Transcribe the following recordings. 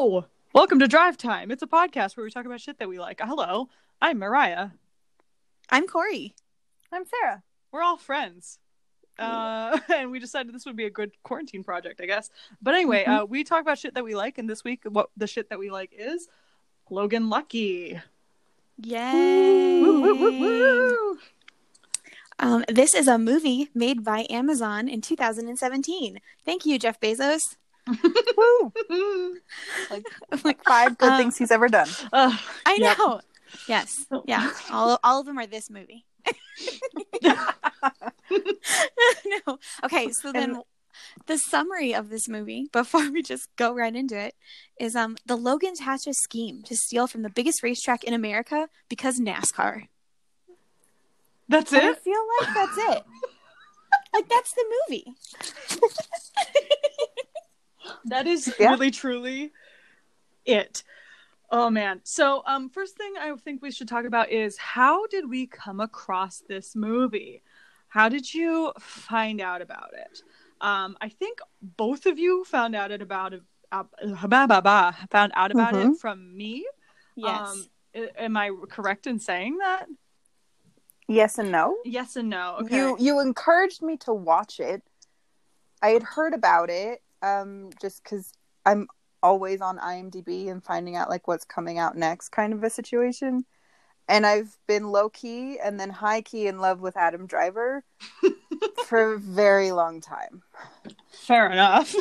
Hello! Welcome to Drive Time. It's a podcast where we talk about shit that we like. Hello, I'm Mariah. I'm Corey. I'm Sarah. We're all friends. Uh, and we decided this would be a good quarantine project, I guess. But anyway, Mhm. uh, we talk about shit that we like, and this week, what the shit that we like is Logan Lucky. Yay! Woo, woo, woo, woo. Um, this is a movie made by Amazon in 2017. Thank you, Jeff Bezos. Woo! Like, Like five good Um, things he's ever done. Uh, I Yep. know. Yes. Yeah. All all of them are this movie. no. Okay. So then, And- the summary of this movie, before we just go right into it, is um the Logans hatch a scheme to steal from the biggest racetrack in America because NASCAR. that's it. I feel like that's it. like that's the movie. That is Yeah. really truly it. Oh man. So um first thing I think we should talk about is how did we come across this movie? How did you find out about it? Um I think both of you found out it about it uh, ba, ba, ba, found out about it Mhm. from me. Yes. Um, am I correct in saying that? Yes and no. Yes and no. Okay. You you encouraged me to watch it. I had heard about it, um, just because I'm always on IMDb and finding out like what's coming out next, kind of a situation. And I've been low key and then high key in love with Adam Driver for a very long time. Fair enough.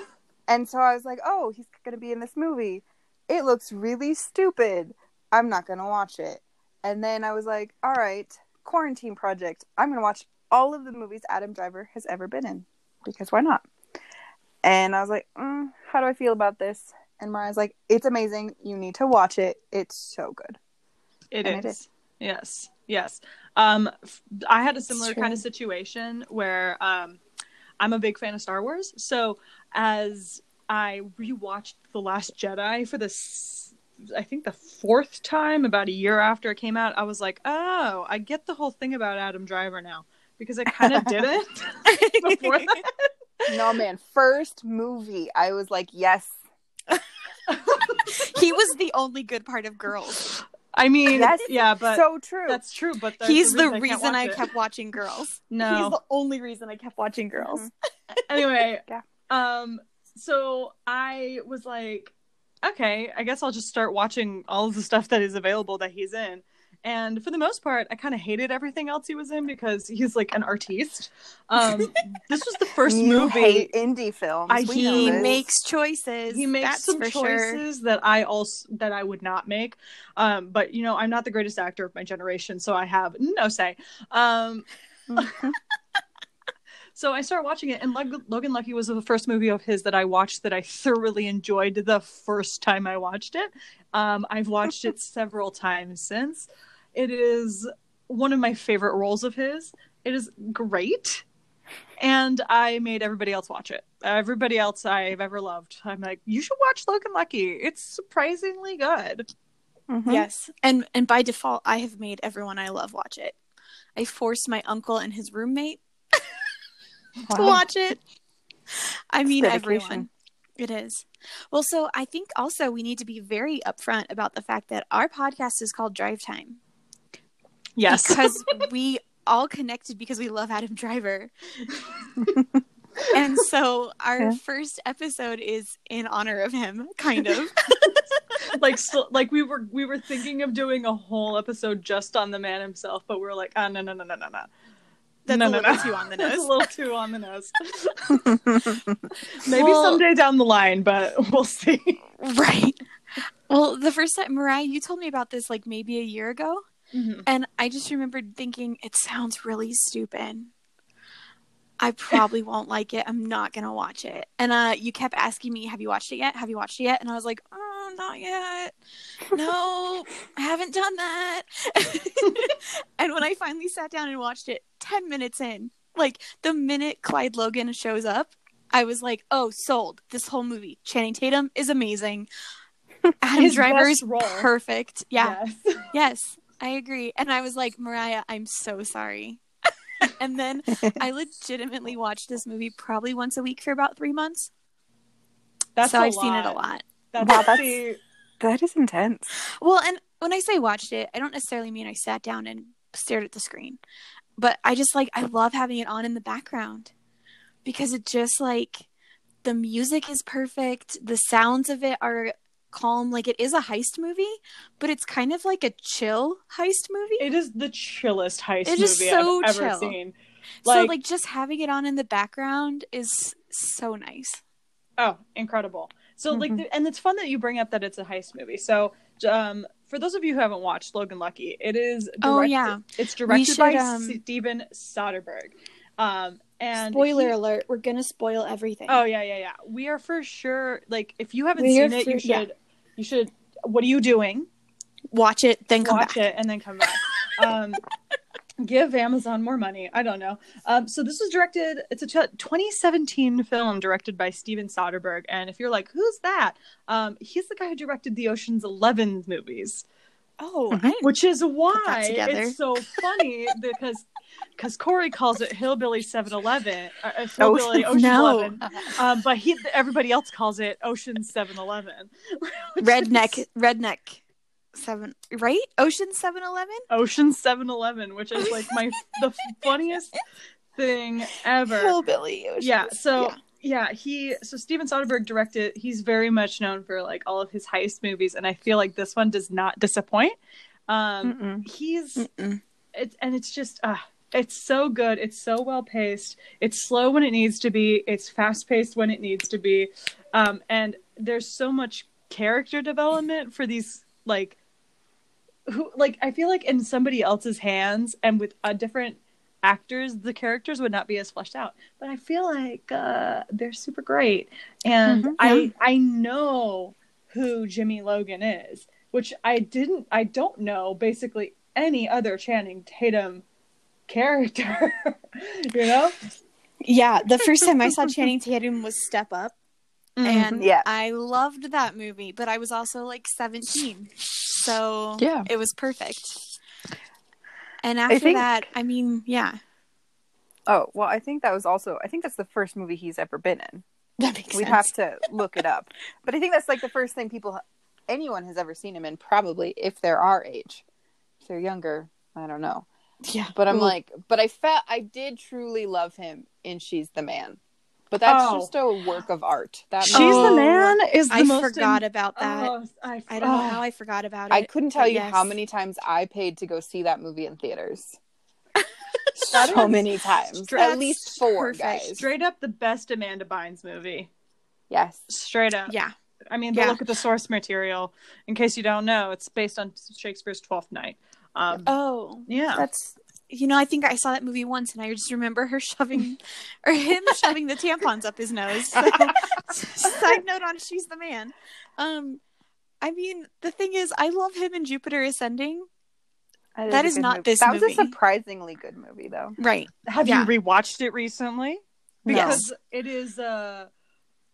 And so I was like, oh, he's going to be in this movie. It looks really stupid. I'm not going to watch it. And then I was like, all right, quarantine project. I'm going to watch all of the movies Adam Driver has ever been in because why not? And I was like, mm, how do I feel about this? And Mariah's like, it's amazing. You need to watch it. It's so good. It And is. Yes. Yes. Um, f- I had a similar kind of situation where um, I'm a big fan of Star Wars. So as I rewatched The Last Jedi for this, I think the fourth time, about a year after it came out, I was like, oh, I get the whole thing about Adam Driver now because I kind of didn't before that. No, man. First movie, I was like, yes. he was the only good part of Girls. I mean, That's yeah, but so true. that's true. But that's He's the I can't reason I watch it. kept watching Girls. no. He's the only reason I kept watching Girls. anyway Yeah. um so i was like okay i guess i'll just start watching all of the stuff that is available that he's in and for the most part i kind of hated everything else he was in because he's like an artiste um this was the first you movie hate indie films. I- We he know makes choices. he makes That's some for sure. choices that i also that i would not make um but you know i'm not the greatest actor of my generation so i have no say um Mhm. So I started watching it, and Log- Logan Lucky was the first movie of his that I watched that I thoroughly enjoyed the first time I watched it. Um, I've watched it several times since. It is one of my favorite roles of his. It is great, and I made everybody else watch it. Everybody else I've ever loved, I'm like, you should watch Logan Lucky. It's surprisingly good. Mhm. Yes, and and by default, I have made everyone I love watch it. I forced my uncle and his roommate to Wow. watch it. I mean, everyone. It is. Well, so I think also we need to be very upfront about the fact that our podcast is called Drive Time Yes, because we all connected because we love Adam Driver. and so our Yeah. first episode is in honor of him, kind of. like so, like we were we were thinking of doing a whole episode just on the man himself, but we were like, ah, no, no, no, no, no, no. That's no, a no, little no. too on the That's a little too on the nose. Maybe Well- someday down the line, but we'll see. Right. Well, the first time, Mariah, you told me about this like maybe a year ago. And I just remembered thinking, it sounds really stupid. I probably won't like it. I'm not going to watch it. And uh, you kept asking me, have you watched it yet? Have you watched it yet? And I was like, oh, not yet. No, I haven't done that. and when I finally sat down and watched it 10 minutes in, like the minute Clyde Logan shows up, I was like, oh, sold. This whole movie. Channing Tatum is amazing. Adam His Driver's best role. perfect. Yeah. Yes. Yes, I agree. And I was like, Mariah, I'm so sorry. and then I legitimately watched this movie probably once a week for about three months. That's so a I've seen it a lot. lot. That's, Wow, that's- That is intense. Well, and when I say watched it, I don't necessarily mean I sat down and stared at the screen, but I just like I love having it on in the background because it just like the music is perfect, the sounds of it are calm. Like it is a heist movie, but it's kind of like a chill heist movie. it is the chillest heist It movie so I've ever chill. seen. so like- like just having it on in the background is so nice. Oh, incredible. So like Mhm. the, and it's fun that you bring up that it's a heist movie. So um for those of you who haven't watched Logan Lucky, it is directed, Oh, yeah. it's directed should, by um, Steven Soderbergh. Um and Spoiler he- alert, we're gonna spoil everything. Oh yeah, yeah, yeah. We are for sure like if you haven't We seen it, for- you yeah. You should what are you doing? Watch it, then come watch back. it and then come back. um, give Amazon more money. I don't know. Um, so this was directed. It's a t- 2017 film directed by Steven Soderbergh. And if you're like, who's that? Um, he's the guy who directed the Ocean's Eleven movies, Oh, Mhm. Which is why it's so funny because. Because Corey calls it Hillbilly 7-Eleven, uh, uh, Hillbilly Ocean's No. Eleven, um, but he everybody else calls it Ocean 7-Eleven. redneck is- redneck seven right ocean 7-eleven Ocean 7-Eleven, which is like my the funniest thing ever. hillbilly ocean Yeah, so yeah. He so Steven Soderbergh directed. He's very much known for like all of his heist movies, and I feel like this one does not disappoint. Um, Mm-mm. he's it's and it's just uh it's so good. It's so well paced. It's slow when it needs to be. It's fast paced when it needs to be. Um, and there's so much character development for these like who like I feel like in somebody else's hands and with a different actors the characters would not be as fleshed out. But i feel like uh they're super great. And Mhm, i i know who jimmy logan is which i didn't i don't know basically any other channing tatum character you know? Yeah the first time i saw channing tatum was step up. And Yeah. i loved that movie but i was also like 17 so Yeah. it was perfect and after think- that i mean yeah Oh well, I think that was also. I think that's the first movie he's ever been in. that makes We'd sense have to look it up, but I think that's like the first thing people, anyone has ever seen him in. Probably if they're our age, if they're younger, I don't know. yeah But I'm Ooh. like, but I felt I did truly love him in She's the Man. But that's Oh. just a work of art. That she's Oh, the man is the i most forgot in- about that Oh, I, i don't know how i forgot about it I couldn't tell you yes. how many times I paid to go see that movie in theaters. That so many times, That's at least four perfect. guys. straight up the best amanda bynes movie Yes, straight up yeah I mean, Yeah. look at the source material. In case you don't know, it's based on Shakespeare's Twelfth Night. Um, oh yeah, That's you know, I think I saw that movie once and I just remember her shoving or him shoving the tampons up his nose. So, side note on She's the Man. Um I mean, the thing is I love him in Jupiter Ascending. That a is not movie. this That was a surprisingly good movie, though. Right. have yeah. you rewatched it recently? No. Because it is a,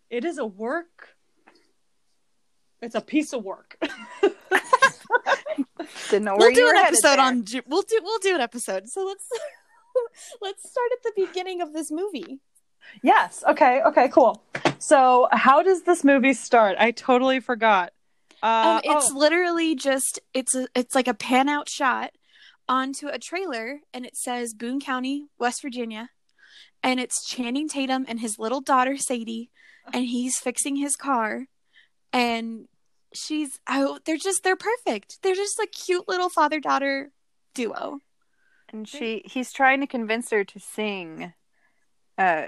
it is a work. It's a piece of work. Didn't know where We'll do an episode on Ju- we'll do we'll do an episode. So let's let's start at the beginning of this movie. yes. Okay. Okay. Cool. So, how does this movie start? I totally forgot. Uh, Um, it's oh, literally just it's a it's like a pan out shot onto a trailer, and it says Boone County, West Virginia, and it's Channing Tatum and his little daughter Sadie, and he's fixing his car, and she's oh they're just they're perfect. They're just a cute little father daughter duo. and she he's trying to convince her to sing uh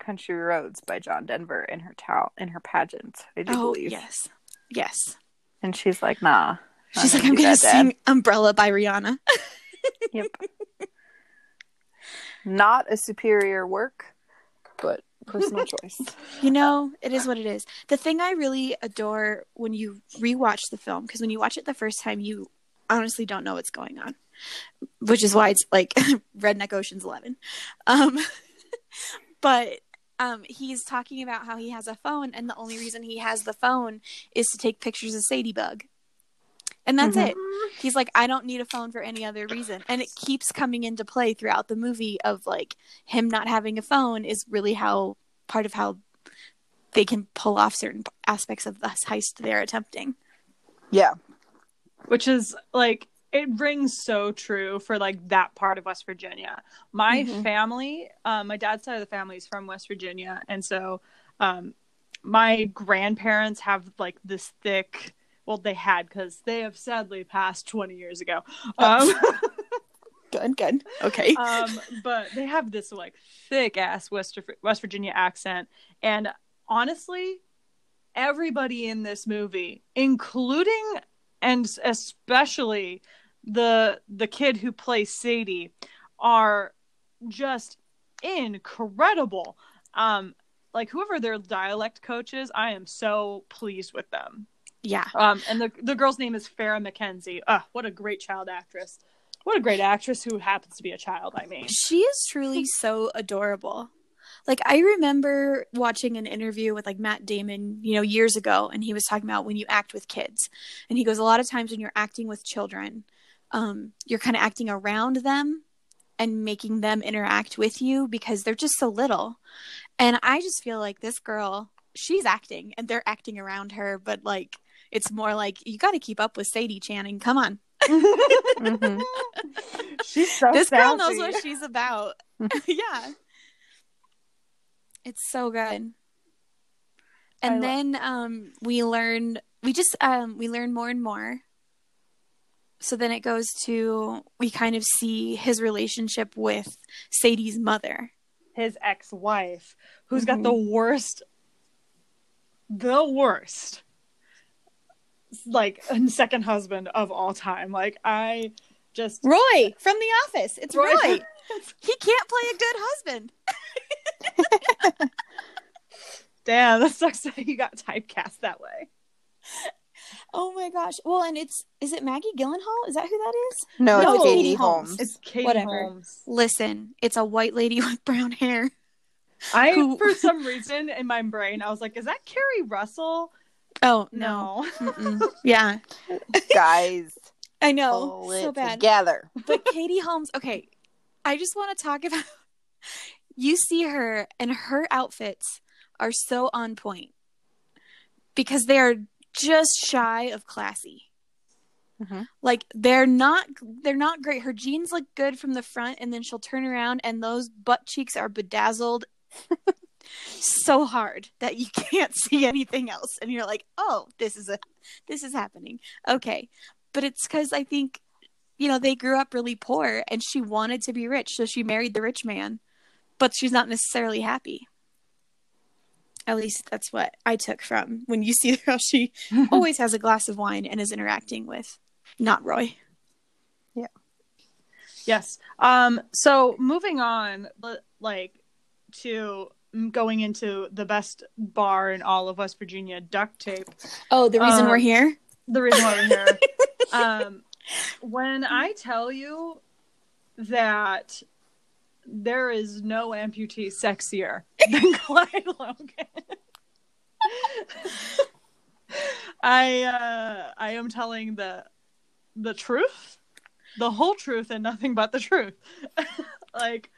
country roads by john denver in her towel in her pageant i do Oh believe yes, yes. and she's like nah not She's like I'm gonna that, Dad." sing Umbrella by Rihanna. yep not a superior work but personal choice You know, it is what it is. The thing I really adore when you rewatch the film, because when you watch it the first time, you honestly don't know what's going on, which is why it's like Redneck Ocean's Eleven. Um, but um, he's talking about how he has a phone, and the only reason he has the phone is to take pictures of Sadybug. And that's Mhm. it. He's like, I don't need a phone for any other reason. And it keeps coming into play throughout the movie of like him not having a phone is really how part of how they can pull off certain aspects of this heist they're attempting. Yeah. which is like it rings so true for like that part of West Virginia. My Mhm. family, um, my dad's side of the family is from West Virginia, and so um, my grandparents have like this thick. Well, they had because they have sadly passed twenty years ago. Um, Good, good. Okay. um, but they have this like thick ass West West Virginia accent, and honestly, everybody in this movie, including and especially the the kid who plays Sadie, are just incredible. Um, like whoever their dialect coach is, I am so pleased with them. Yeah. Um, and the the girl's name is Farrah Mackenzie. Ah, what a great child actress! What a great actress who happens to be a child. I mean, She is truly so adorable. Like I remember watching an interview with like Matt Damon, you know, years ago, and he was talking about when you act with kids. And he goes, a lot of times when you're acting with children, um, you're kind of acting around them and making them interact with you because they're just so little. And I just feel like this girl, she's acting and they're acting around her, but like it's more like you got to keep up with Sadie Channing. Come on. Mhm. she's so this girl knows what she's about. yeah. It's so good. And then um we learn we just um we learn more and more. So then it goes to we kind of see his relationship with Sadie's mother. his ex-wife who's got the worst the worst like second husband of all time like i just Roy from the office. It's Roy- Roy. he can't play a good husband. damn that sucks that you got typecast that way Oh my gosh. Well, and it's is it Maggie Gyllenhaal? Is that who that is? No, No, it's it's Katie Katie Holmes. Holmes. it's katie Whatever. holmes Listen, it's a white lady with brown hair. i Who- for some reason in my brain i was like is that Keri Russell Oh no. no yeah, Guys, I know. pull So it bad. together. But Katie Holmes, okay. I just want to talk about you see her and her outfits are so on point because they are just shy of classy. Mhm. Like they're not they're not great. Her jeans look good from the front and then she'll turn around and those butt cheeks are bedazzled so hard that you can't see anything else and you're like, "Oh, this is a this is happening." Okay. But it's cuz I think you know, they grew up really poor and she wanted to be rich, so she married the rich man. But she's not necessarily happy. At least that's what I took from when you see how she always has a glass of wine and is interacting with not Roy. Yeah. Yes. Um. So moving on, like to going into the best bar in all of West Virginia, duct tape. Oh, the reason Uh, we're here? The reason why we're here. um, when I tell you that there is no amputee sexier than Clyde Logan. I uh, I am telling the the truth, the whole truth, and nothing but the truth. like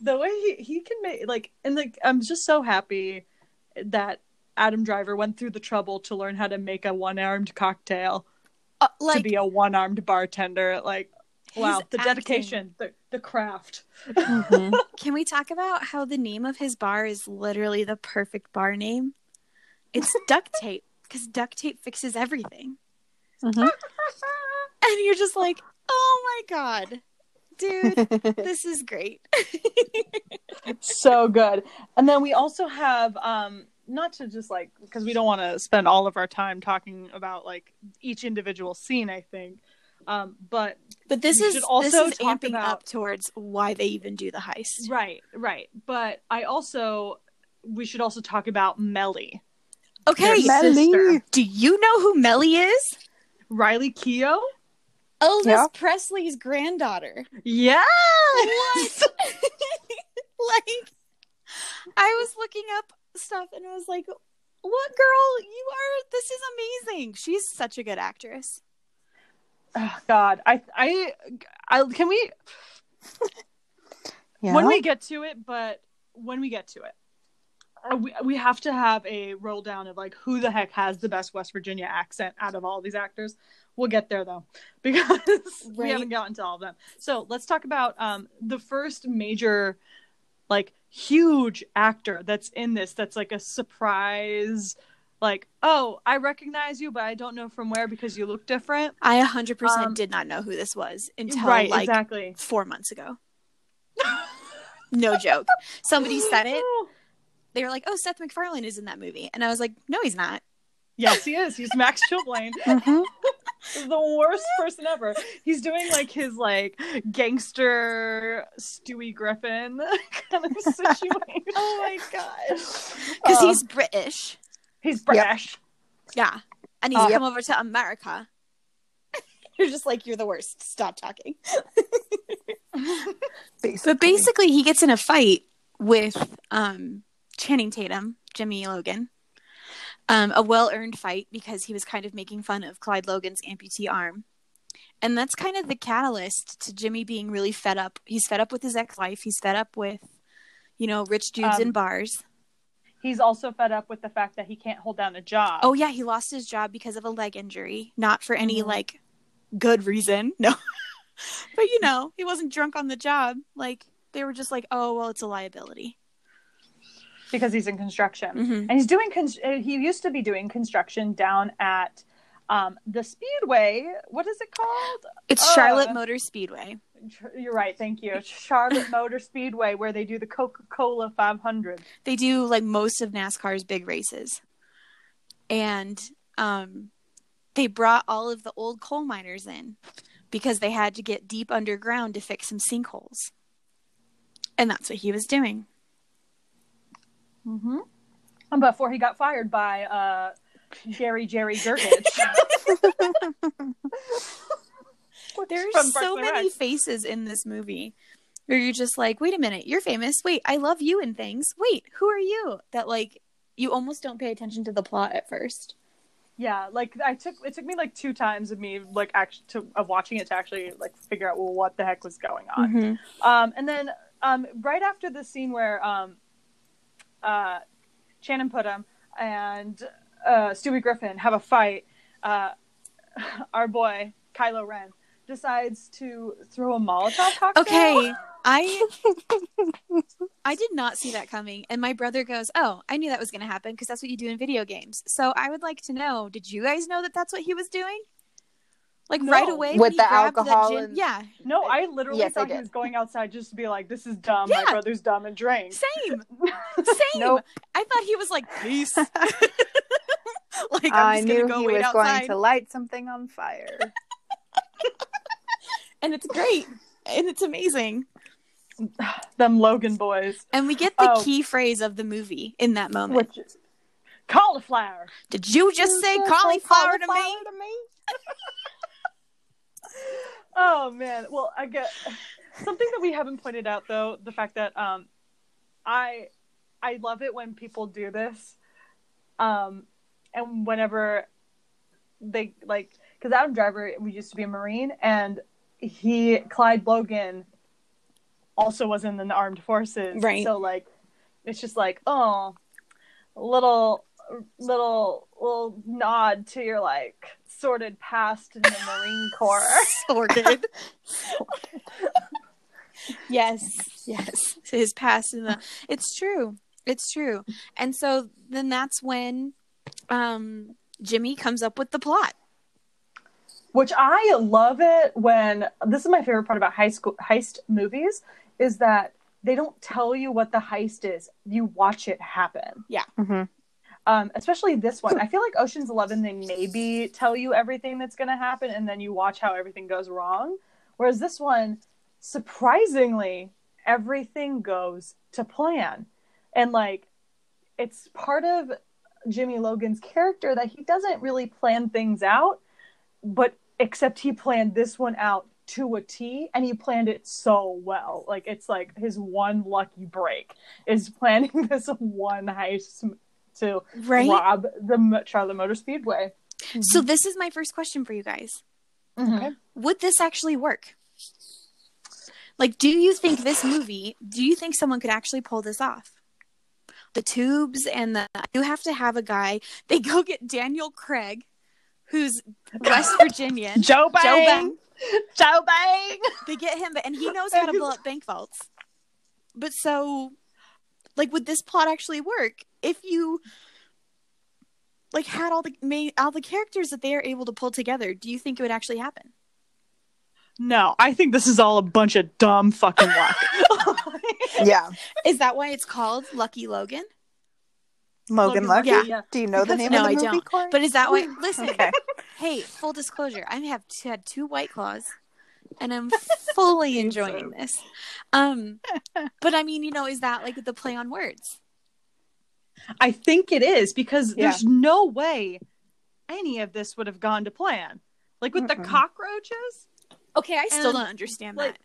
the way he, he can make like and like I'm just so happy that Adam Driver went through the trouble to learn how to make a one armed cocktail Uh, to be a one armed bartender. Like wow, the acting. dedication, the the craft. Mhm. Can we talk about how the name of his bar is literally the perfect bar name? It's duct tape because duct tape fixes everything. Mhm. And you're just like, oh my god, dude, this is great. so good. And then we also have um not to just like because we don't want to spend all of our time talking about like each individual scene, I think. Um but But this is also this is amping about- up towards why they even do the heist. right, right. But I also we should also talk about Melly. Okay, Melly. do you know who Melly is? Riley Keough. Elvis Yeah. Presley's granddaughter. Yeah. Yes. like I was looking up stuff and I was like, "What girl? You are this is amazing. She's such a good actress." Oh, God, I, I, I can we Yeah. when we get to it, but when we get to it, uh, we, we have to have a roll down of like who the heck has the best West Virginia accent out of all these actors. We'll get there though, because we haven't gotten to all of them. So let's talk about um the first major, like huge actor that's in this. That's like a surprise. Like, oh, I recognize you, but I don't know from where because you look different. I 100% Um, did not know who this was until right, like exactly. four months ago. no joke. Somebody said it. They were like, "Oh, Seth MacFarlane is in that movie," and I was like, "No, he's not." Yes, he is. He's Max Chilblain. Mhm. the worst person ever. He's doing like his like gangster Stewie Griffin kind of situation. Oh my god! Because Uh, he's British. he's British. Yeah, and he's Uh, come over to America. you're just like you're the worst. Stop talking. But basically, he gets in a fight with um, Channing Tatum, Jimmy Logan. Um, a well earned fight because he was kind of making fun of Clyde Logan's amputee arm. And that's kind of the catalyst to Jimmy being really fed up. He's fed up with his ex wife. He's fed up with, you know, rich dudes Um, in bars. He's also fed up with the fact that he can't hold down a job. Oh, yeah, he lost his job because of a leg injury, not for any Mhm. like good reason. No. but, you know, he wasn't drunk on the job. Like, they were just like, oh, well, it's a liability. Because he's in construction, Mhm. and he's doing. Con- uh, he used to be doing construction down at um, the Speedway. What is it called? It's Uh, Charlotte Motor Speedway. You're right. Thank you. Charlotte Motor Speedway, where they do the Coca Cola 500. They do like most of NASCAR's big races. And um they brought all of the old coal miners in because they had to get deep underground to fix some sinkholes. And that's what he was doing. Mm-hmm. Before he got fired by uh, Jerry Jerry Gergich. There's so many faces in this movie where you're just like, wait a minute, you're famous. Wait, I love you and things. Wait, who are you? That like you almost don't pay attention to the plot at first. Yeah, like I took it took me like two times of me like actually to of watching it to actually like figure out well, what the heck was going on. Mm-hmm. Um, and then um, right after the scene where um, uh, Channing Tatum and uh, Stewie Griffin have a fight, uh, our boy Kylo Ren decides to throw a Molotov cocktail. Okay, I I did not see that coming, and my brother goes, "Oh, I knew that was going to happen because that's what you do in video games." So I would like to know: Did you guys know that that's what he was doing? Like No. right away With when he the grabbed alcohol that gin? and- Yeah, No, I literally Yes, I thought he was going outside just to be like, "This is dumb. My brother's dumb and drink." same, same. Nope. I thought he was like, "Peace." like I'm I just knew gonna go he wait was outside, going to light something on fire. and it's great, and it's amazing. Them Logan boys, And we get the Oh. key phrase of the movie in that moment. which is cauliflower. Did you just say cauliflower to me? Oh man. Well, I get something that we haven't pointed out though, the fact that um I I love it when people do this. Um and whenever they like cuz Adam Driver we used to be a marine and he Clyde Logan also was in the armed forces. Right. So like it's just like, oh, little little little nod to your like sordid past in the Marine Corps. Sorted. yes, yes. His past in the it's true. It's true. And so then that's when um Jimmy comes up with the plot. Which I love it when this is my favorite part about high school heist movies is that they don't tell you what the heist is. You watch it happen. Yeah. hmm Um, especially this one. I feel like Ocean's Eleven they maybe tell you everything that's gonna happen and then you watch how everything goes wrong. Whereas this one, surprisingly, everything goes to plan. And like it's part of Jimmy Logan's character that he doesn't really plan things out, but except he planned this one out to a T and he planned it so well. Like it's like his one lucky break is planning this one heist to Right? rob the Charlotte Motor Speedway. So mm-hmm. this is my first question for you guys. Mm-hmm. Okay. Would this actually work? Like do you think this movie, do you think someone could actually pull this off? the tubes and the you have to have a guy. They go get Daniel Craig, who's West Virginian. Joe Bang. Joe Bang. Joe Bang. They get him, and he knows how to blow up bank vaults. But so, like, would this plot actually work if you like had all the main all the characters that they are able to pull together? Do you think it would actually happen? No, I think this is all a bunch of dumb fucking luck. Yeah. Is that why it's called Lucky Logan? Logan Logan Lucky. Lucky, yeah. Do you know the name No, of the I movie, don't. Corey? But is that why? Listen, Okay. hey, full disclosure, I have had two White Claws, and I'm fully enjoying this. Um, but I mean, you know, is that like the play on words? I think it is because Yeah. there's no way any of this would have gone to plan. Like with the Mm-mm. cockroaches. Okay, I still And, don't understand like, that.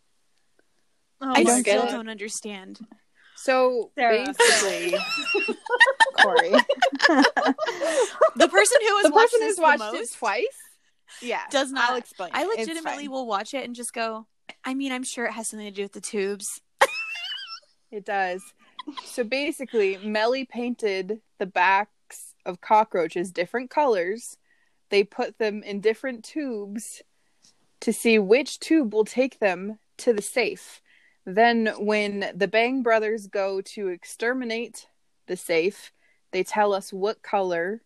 Oh I don't still don't understand. So Sarah. basically, Corey, The person who has the watched person this who's the watched most it twice, yeah, does not. I'll explain. I legitimately will watch it and just go. I mean, I'm sure it has something to do with the tubes. It does. So basically, Melly painted the backs of cockroaches different colors. They put them in different tubes to see which tube will take them to the safe. Then, when the Bang brothers go to exterminate the safe, they tell us what color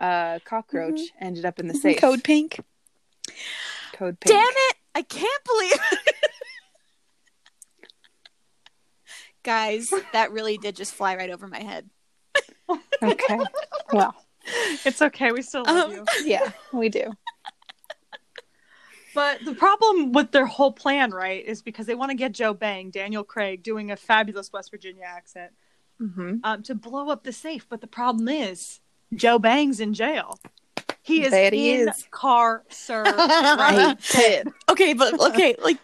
uh, cockroach ended up in the safe. Code pink. Code pink. Damn it! I can't believe. Guys, that really did just fly right over my head. Okay. Well, It's okay, we still love Um, you. yeah, we do. But the problem with their whole plan, right, is because they want to get Joe Bang, Daniel Craig, doing a fabulous West Virginia accent, hmm um, to blow up the safe. But the problem is, Joe Bang's in jail. He is That he in is. Right. Ted. Okay, but okay, like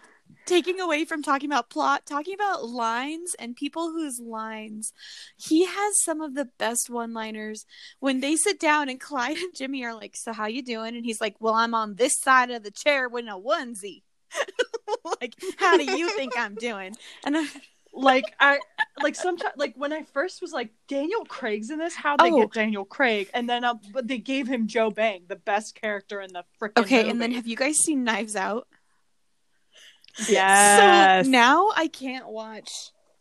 taking away from talking about plot, talking about lines and people whose lines, he has some of the best one-liners when they sit down and Clyde and Jimmy are like, "So how you doing?" and he's like, "Well, I'm on this side of the chair with a onesie." like, how do you think I'm doing? And I, like I like sometimes like when I first was like Daniel Craig's in this, how they Oh. get Daniel Craig, and then uh, but they gave him Joe Bang, the best character in the freaking okay, and then have you guys seen Knives Out? yes, So now I can't watch.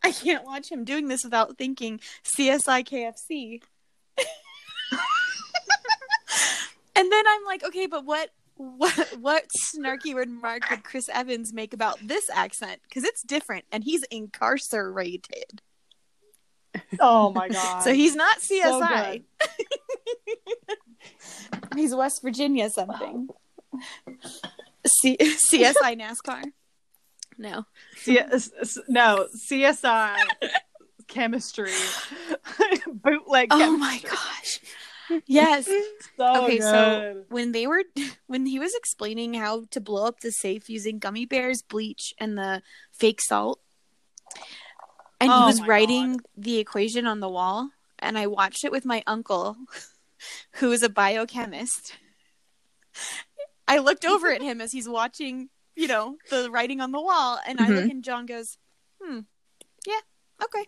I can't watch him doing this without thinking CSI KFC. and then I'm like, okay, but what what what snarky remark would Chris Evans make about this accent? Because it's different, and he's incarcerated, oh my god, so he's not CSI. good. he's West Virginia something. C- CSI NASCAR. No. C- no CSI chemistry bootleg. Oh my gosh. Yes. So okay, good. so when they were when he was explaining how to blow up the safe using gummy bears, bleach, and the fake salt, and he Oh was my writing the equation on the wall, and I watched it with my uncle, who is a biochemist. I looked over at him as he's watching, you know, the writing on the wall, and I look and John goes, "Hmm, yeah, okay."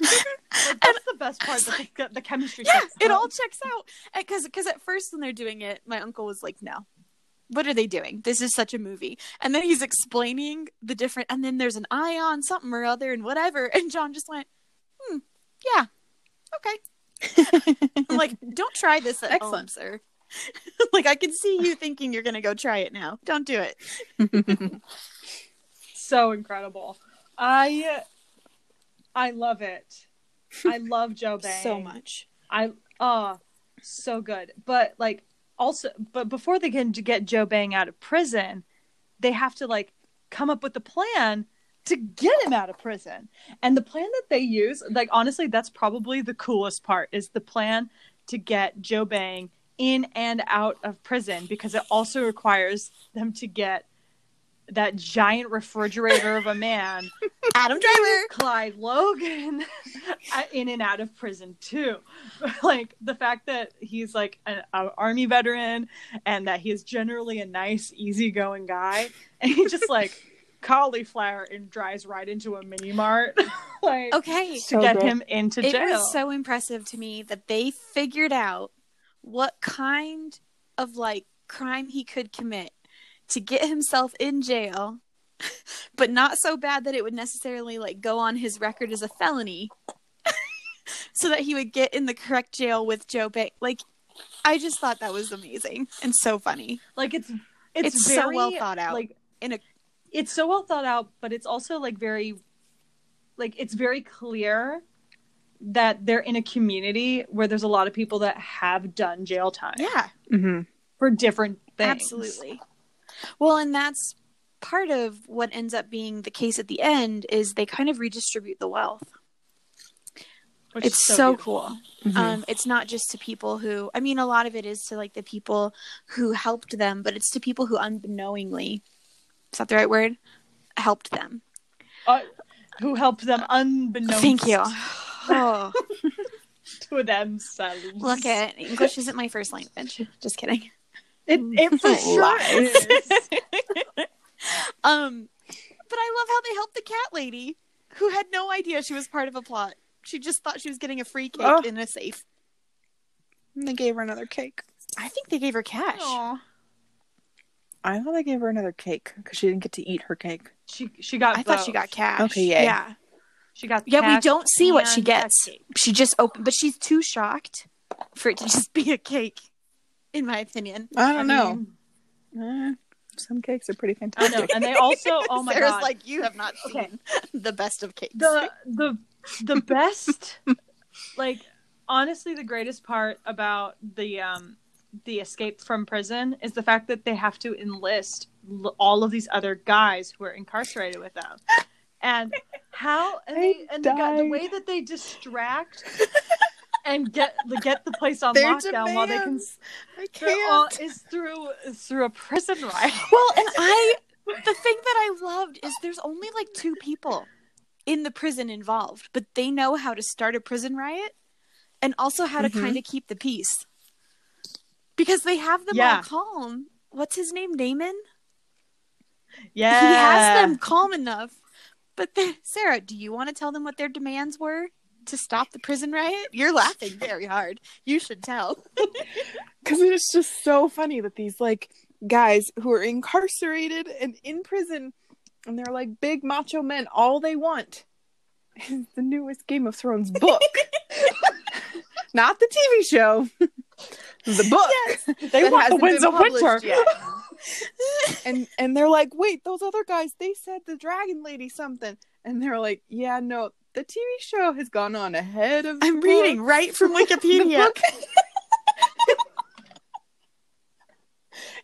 Like, that's the best part. I was The, the chemistry. yeah, it all checks out. Because because at first when they're doing it, my uncle was like, "No, what are they doing? This is such a movie." And then he's explaining the different, and then there's an ion something or other and whatever, and John just went, "Hmm, yeah, okay." I'm like, "Don't try this at home, Excellent. sir." like I can see you thinking you're gonna go try it now. Don't do it. so incredible. I I love it. I love Joe Bang So much. I uh so good. But like also but before they can get Joe Bang out of prison, they have to like come up with a plan to get him out of prison. And the plan that they use, like honestly, that's probably the coolest part is the plan to get Joe Bang in and out of prison because it also requires them to get that giant refrigerator of a man Adam Driver. Clyde Logan in and out of prison too. like the fact that he's like an, an army veteran and that he's generally a nice, easygoing guy, and he just like cauliflower and drives right into a mini mart like Okay. to So get great. him into jail. It was so impressive to me that they figured out what kind of like crime he could commit to get himself in jail, but not so bad that it would necessarily like go on his record as a felony. so that he would get in the correct jail with Joe Bang. Like I just thought that was amazing and so funny. like it's it's, It's so very well thought out. Like In a it's so well thought out, but it's also like very like it's very clear that they're in a community where there's a lot of people that have done jail time yeah, Mm-hmm. for different things. Absolutely. Well, and that's part of what ends up being the case at the end is they kind of redistribute the wealth. Which it's is so, beautiful. cool. Um, it's not just to people who, I mean, a lot of it is to like the people who helped them, but it's to people who unknowingly, is that the right word? Helped them. Uh, who helped them unbeknownst Thank you. Oh, to themselves. look at English isn't my first language. Just kidding. It. It for sure is. Um, but I love how they helped the cat lady who had no idea she was part of a plot. She just thought she was getting a free cake Oh. in a safe. And They gave her another cake. I think they gave her cash. Aw. I thought they gave her another cake because she didn't get to eat her cake. She she got. I thought she got cash. Okay, yay. Yeah. She got. Yeah, we don't see what she gets. She just opened, but she's too shocked for it to just be a cake, in my opinion. I I don't know. mean, Eh, some cakes are pretty I fantastic. know, and they also. Oh my Sarah's god! like, you have not seen Okay. the best of cakes. the the the best like honestly the greatest part about the um the escape from prison is the fact that they have to enlist all of these other guys who are incarcerated with them and how and, they, and the, guy- the way that they distract and get the get the place on Their lockdown while they can demands. I they're all, can't. is through is through a prison riot well, and I, the thing that I loved is there's only like two people in the prison involved, but they know how to start a prison riot and also how to Mhm. kind of keep the peace because they have them Yeah. all calm. What's his name? Damon. yeah he has them calm enough. But then, Sarah, do you want to tell them what their demands were to stop the prison riot? You're laughing very hard. You should tell. Because it's just so funny that these like guys who are incarcerated and in prison and they're like big macho men, all they want is the newest Game of Thrones book. Not the TV show. the book. they want the winds of winter and and they're like, wait, those other guys, they said the dragon lady something. And they're like, yeah, no, the TV show has gone on ahead of the I'm reading right from Wikipedia.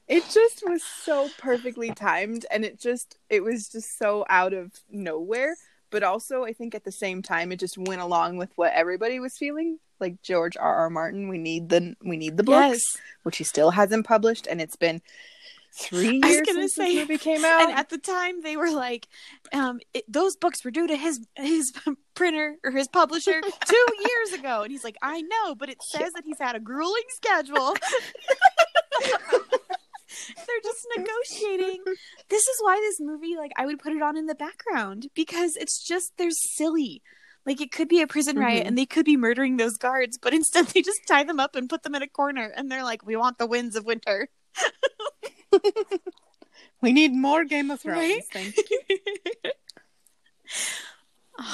it just was so perfectly timed and it just it was just so out of nowhere but also i think at the same time it just went along with what everybody was feeling like george r r martin we need the we need the books Yes. which he still hasn't published and it's been three I was years gonna since say- movie came out And at the time, they were like, um, it, "Those books were due to his his printer or his publisher two years ago," and he's like, "I know, but it says that he's had a grueling schedule." They're just negotiating. This is why this movie, like, I would put it on in the background because it's just they're silly. Like it could be a prison riot Mhm. and they could be murdering those guards, but instead they just tie them up and put them in a corner and they're like, "We want the winds of winter." we need more game of thrones Right? thank you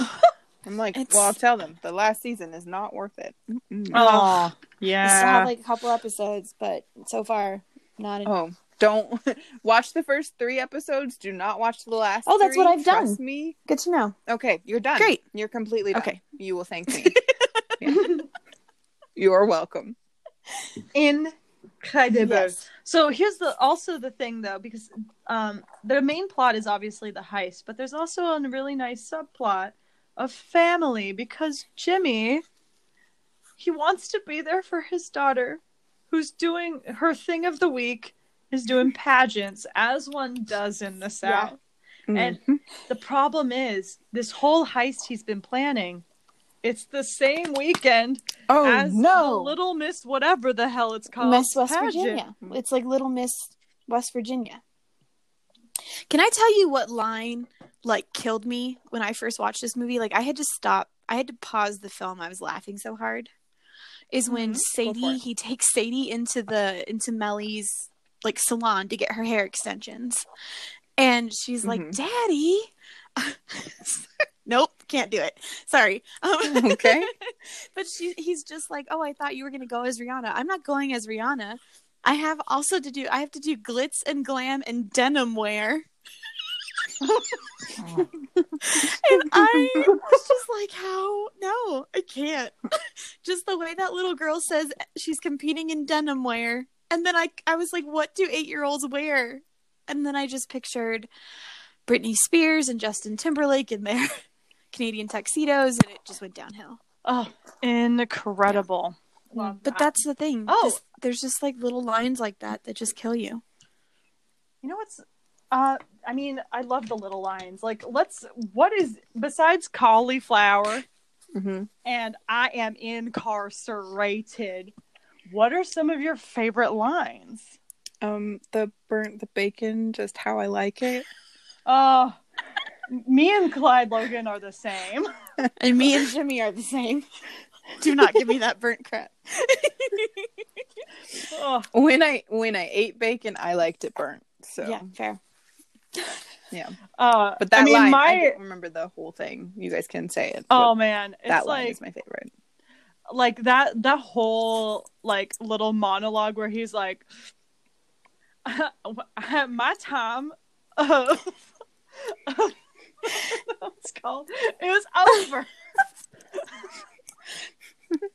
i'm like It's- well i'll tell them the last season is not worth it Mm-mm. oh We still have like a couple episodes, but so far not. In- Oh, don't watch the first three episodes. Do not watch the last. Oh, that's three. what I've done. Me. Good to know. Okay, you're done. Great. You're completely done. Okay. You will thank me. Yeah. You are welcome. incredible Yes. So here's the also the thing though, because um, the main plot is obviously the heist, but there's also a really nice subplot of family because Jimmy he wants to be there for his daughter, who's doing her thing of the week is doing pageants as one does in the South. And Mhm. the problem is this whole heist he's been planning. It's the same weekend oh as no, the Little Miss whatever the hell it's called. Miss West pageant. Virginia. It's like Little Miss West Virginia. Can I tell you what line like killed me when I first watched this movie? Like I had to stop. I had to pause the film. I was laughing so hard. Is when Mhm. Go for Sadie he takes Sadie into the into Melly's like salon to get her hair extensions, and she's like, Mhm. "Daddy." nope, can't do it. Sorry. Um, Okay. but she, he's just like, oh, I thought you were gonna go as Rihanna. I'm not going as Rihanna. I have also to do. I have to do glitz and glam and denim wear. And I was just like, how? No, I can't. just the way that little girl says she's competing in denim wear. And then I, I was like, what do eight year olds wear? And then I just pictured Britney Spears and Justin Timberlake in their Canadian tuxedos, and it just went downhill. Oh, incredible. Love But that. that's the thing. Oh. Just- there's just like little lines like that that just kill you. You know what's uh I mean, I love the little lines. Like let's what is besides cauliflower hmm and I am incarcerated. What are some of your favorite lines? Um, the burnt the bacon, just how I like it. Uh me and Clyde Logan are the same. And me and Jimmy are the same. Do not give me that burnt crap. Ugh. When I when I ate bacon, I liked it burnt. So Yeah, fair. Uh, but that I mean, line, my I don't remember the whole thing. You guys can say it. oh man, it's that line like is my favorite. like that that whole like little monologue where he's like my time what's it called it was over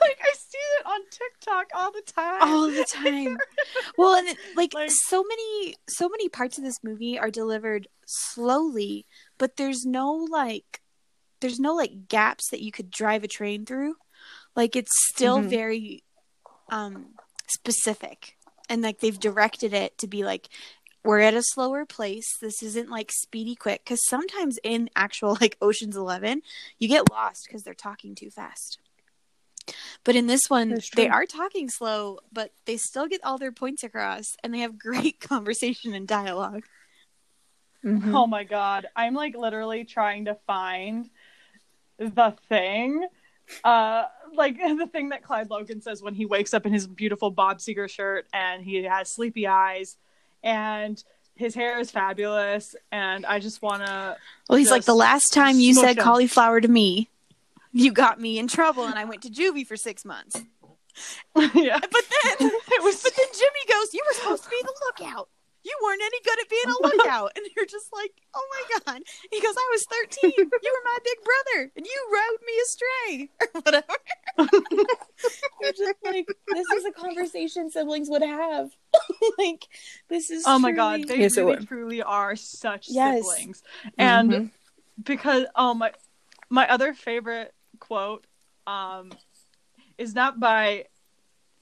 like i see it on tiktok all the time all the time. well, and it, like, Like- so many, so many parts of this movie are delivered slowly, but there's no like, there's no like gaps that you could drive a train through. Like, it's still Mhm. very um specific, and like they've directed it to be like. We're at a slower place. This isn't like speedy quick because sometimes in actual like Ocean's Eleven, you get lost because they're talking too fast. But in this one, they are talking slow, but they still get all their points across and they have great conversation and dialogue. Mhm. oh my god i'm like literally trying to find the thing uh like the thing that clyde logan says when he wakes up in his beautiful bob seger shirt and he has sleepy eyes and his hair is fabulous and i just want to Well, he's like, the last time you said 'em." cauliflower to me, you got me in trouble and I went to juvie for six months. yeah But then, it was but then Jimmy goes, you were supposed to be the lookout. You weren't any good at being a lookout. And you're just like, oh my God. He goes, I was 13. You were my big brother and you rode me astray or whatever. you're just like, this is a conversation siblings would have. like, this is oh my truly- god they Yes, it really would. truly are such Yes. siblings and Mhm. because oh my my other favorite quote um is not by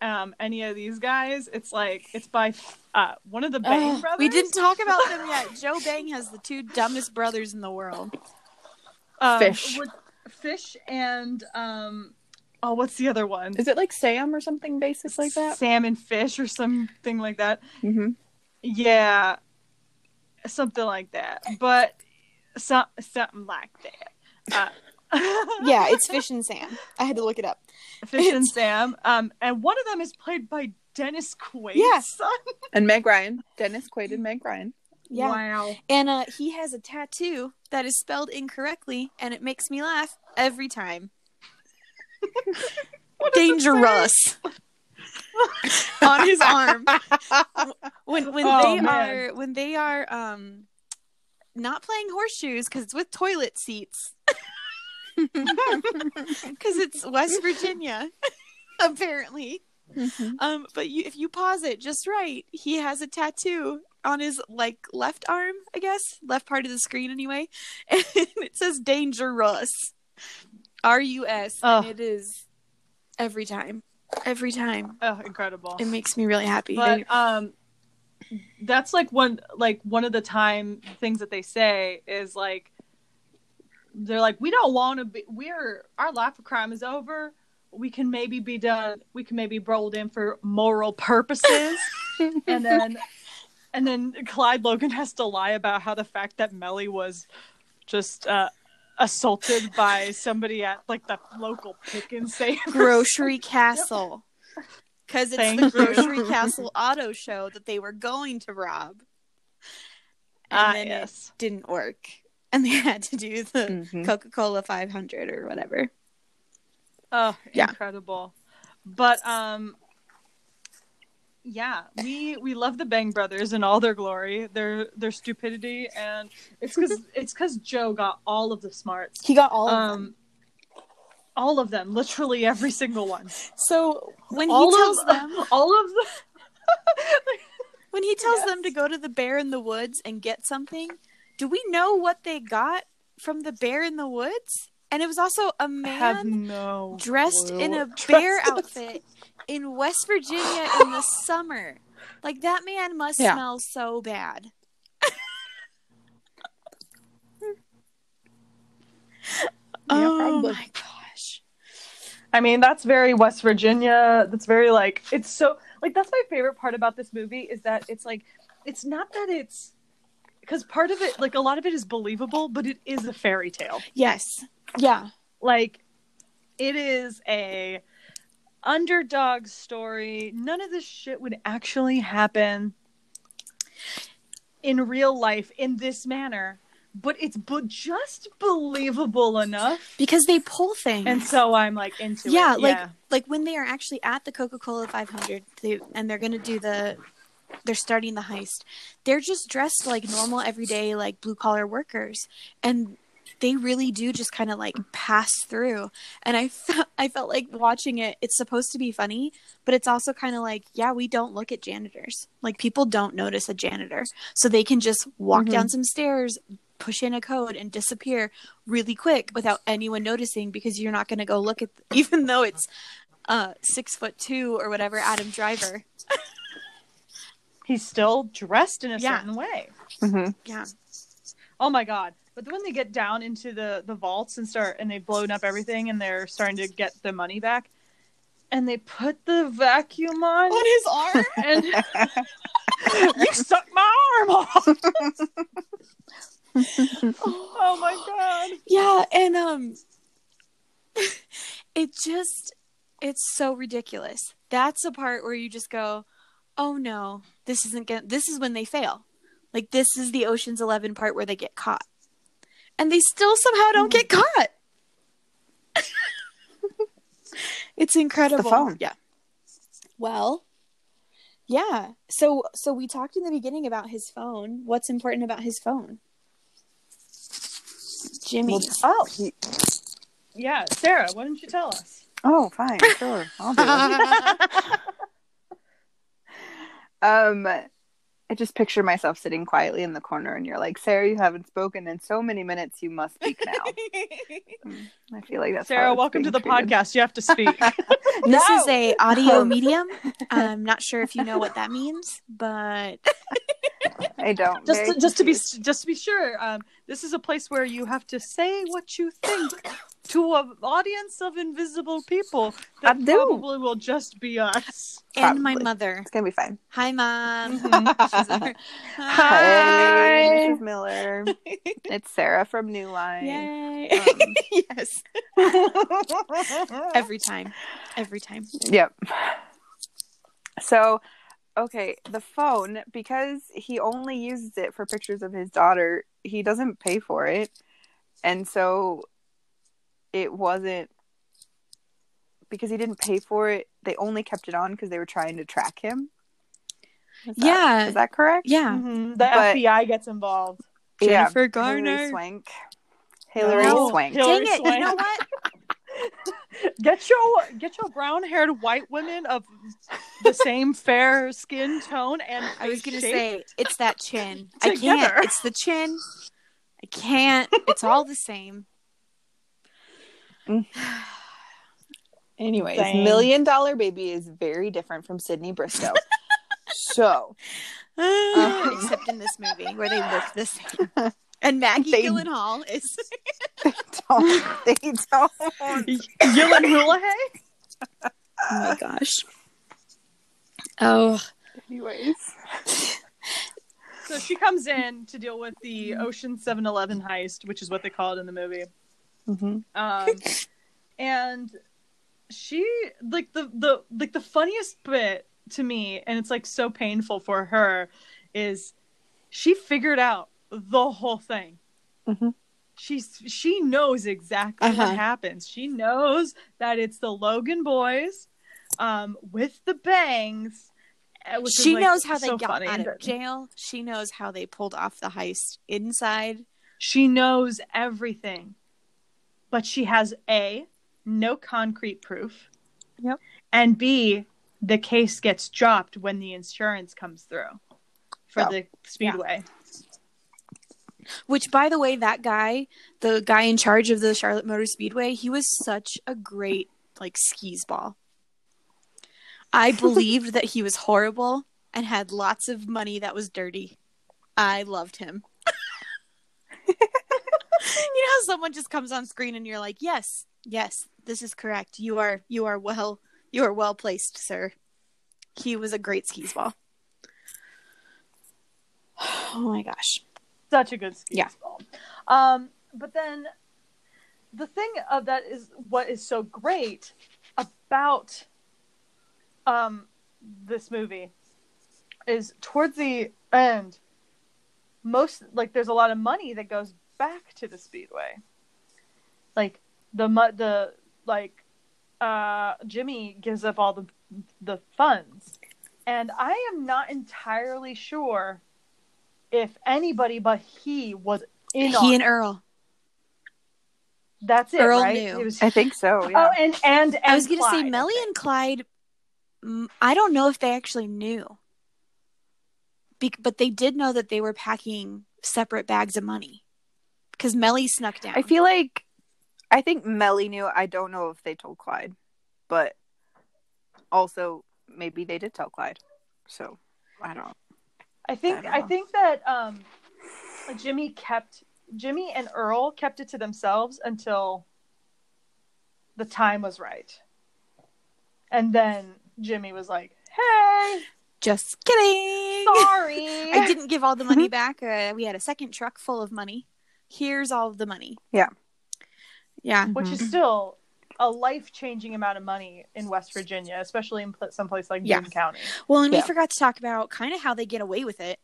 um any of these guys it's like it's by uh one of the Bang Ugh, brothers we didn't talk about them yet. Joe Bang has the two dumbest brothers in the world. um, Fish. with- fish and um oh what's the other one Is it like Sam or something basic like that? Sam and fish or something like that Mm-hmm. yeah something like that but some something like that uh, Yeah, it's Fish and Sam. I had to look it up. Fish and Sam. Um, and one of them is played by Dennis Quaid's Yeah. son. And Meg Ryan, Dennis Quaid and Meg Ryan. Yeah. Wow. And uh, he has a tattoo that is spelled incorrectly, and it makes me laugh every time. What does it Dangerous on his arm. When when Oh, they man. are when they are um not playing horseshoes because it's with toilet seats. Because it's West Virginia, apparently. Mhm. Um, but you, if you pause it just right, he has a tattoo on his like left arm, I guess, left part of the screen anyway, and it says "Dangerous," R U S, and Ugh. it is every time, every time. Oh, incredible. It makes me really happy. But um, that's like one like one of the time things that they say is like they're like we don't want to be we're our life of crime is over we can maybe be done we can maybe rolled in for moral purposes and then and then Clyde Logan has to lie about how the fact that Mellie was just uh, assaulted by somebody at like the local pick and save Grocery Castle. Because it's Thank the you. Grocery Castle auto show that they were going to rob. And Ah, then yes. it didn't work. And they had to do the Mhm. Coca Cola 500 or whatever. Oh, Yeah. incredible. But um yeah, we we love the Bang brothers in all their glory, their their stupidity and it's cuz it's cuz Joe got all of the smarts. He got all Um all of them, literally every single one. So when he tells of them all of the when he tells Yes. them to go to the bear in the woods and get something, do we know what they got from the bear in the woods? And it was also a man no dressed clue. in a bear outfit in West Virginia in the summer. Like that man must Yeah. smell so bad. oh probably. my gosh. I mean, that's very West Virginia. That's very like it's so like that's my favorite part about this movie is that it's like it's not that it's because part of it like a lot of it is believable, but it is a fairy tale. Yes. Yeah. Like it is a underdog story. None of this shit would actually happen in real life in this manner, but it's bu- just believable enough. Because they pull things. And so I'm like into yeah, it. like yeah. like when they are actually at the Coca-Cola 500 they, and they're going to do the they're starting the heist. They're just dressed like normal everyday like blue collar workers. And they really do just kind of like pass through. And I felt I felt like watching it it's supposed to be funny but it's also kind of like yeah we don't look at janitors. Like people don't notice a janitor. So they can just walk Mhm. down some stairs push in a code and disappear really quick without anyone noticing because you're not going to go look at even though it's uh six foot two or whatever adam driver he's still dressed in a Yeah. certain way. hmm yeah Oh my god. But then when they get down into the the vaults and start and they've blown up everything and they're starting to get the money back and they put the vacuum on his arm and you suck my arm off. oh my god. yeah and um it just it's so ridiculous that's the part where you just go oh no this isn't gonna this is when they fail. Like this is the oceans 11 part where they get caught. And they still somehow don't get mm-hmm. caught. It's incredible The phone. yeah. Well. Yeah. So so we talked in the beginning about his phone. What's important about his phone? Jimmy. Oh. oh, he- Yeah, Sarah, why don't you tell us? oh, fine, sure, I'll do it. Um, I just picture myself sitting quietly in the corner, and you're like, Sarah, you haven't spoken in so many minutes. You must speak now. Mm, I feel like that's Sarah, welcome to the treated. podcast. You have to speak. This No! is a audio medium. I'm not sure if you know what that means, but I don't. just to, just to be just to be sure, um, this is a place where you have to say what you think to an audience of invisible people that I do. probably will just be us. and my mother. It's gonna be fine. Hi, mom. She's there. Hey, Mrs. Miller. It's Sarah from New Line. Yay! Um, yes. Every time. Every time. Yep. So, okay, the phone because he only uses it for pictures of his daughter. He doesn't pay for it, and so it wasn't because he didn't pay for it. They only kept it on because they were trying to track him. Is that- Yeah. is that correct? Yeah. Mhm. The But- FBI gets involved. Yeah. Jennifer Hilary Garner. Swank. Hilary No. Swank. Hilary Dang it. You know what? Get your get your brown haired white women of the same fair skin tone and I was going to say, it's that chin. I can't. It's the chin. I can't. It's all the same. Anyways, Dang. Million Dollar Baby is very different from Sydney Briscoe. so, Uh, Except in this movie where they look the same. And Maggie They- Gyllenhaal is don't, they don't. Yilin Houlihan? Oh my gosh. Oh, Anyways, so she comes in to deal with the Ocean 7-Eleven heist, which is what they call it in the movie. Mm-hmm. Um, and she like the the like the funniest bit to me, and it's like so painful for her, is she figured out the whole thing. Mhm. She's she knows exactly Uh-huh. what happens. She knows that it's the Logan boys, um, with the bangs. which she like, knows how they so got funny. out of jail. She knows how they pulled off the heist inside. She knows everything. But she has A, no concrete proof. Yep. And B, the case gets dropped when the insurance comes through for Oh, the speedway. Which, by the way, that guy, the guy in charge of the Charlotte Motor Speedway, he was such a great like skis ball. I believed that he was horrible and had lots of money that was dirty. I loved him. You know how someone just comes on screen and you're like, "Yes, yes, this is correct. You are you are well you are well placed, sir." He was a great skis ball. Oh my gosh. Such a good ski Yeah. ball. Um, but then the thing of that is what is so great about um this movie is towards the end most like there's a lot of money that goes back to the speedway like the mu- the like uh jimmy gives up all the the funds and i am not entirely sure if anybody but he was in on He it. and Earl. that's it Earl right knew. It was- I think so. Yeah. oh and and, I was going to say Clyde, Mellie and Clyde. I don't know if they actually knew, Be- but they did know that they were packing separate bags of money because Mellie snuck down. I feel like I think Mellie knew. I don't know if they told Clyde, but also maybe they did tell Clyde. So I don't. I think I I, think that um, Jimmy kept Jimmy and Earl kept it to themselves until the time was right, and then Jimmy was like, "Hey, Just kidding. sorry, I didn't give all the money back. Uh, we had a second truck full of money. Here's all of the money. Yeah. Yeah. which is mm-hmm. still a life changing amount of money in West Virginia, especially in pl- someplace like Yeah. Boone County. Well, and Yeah. we forgot to talk about kind of how they get away with it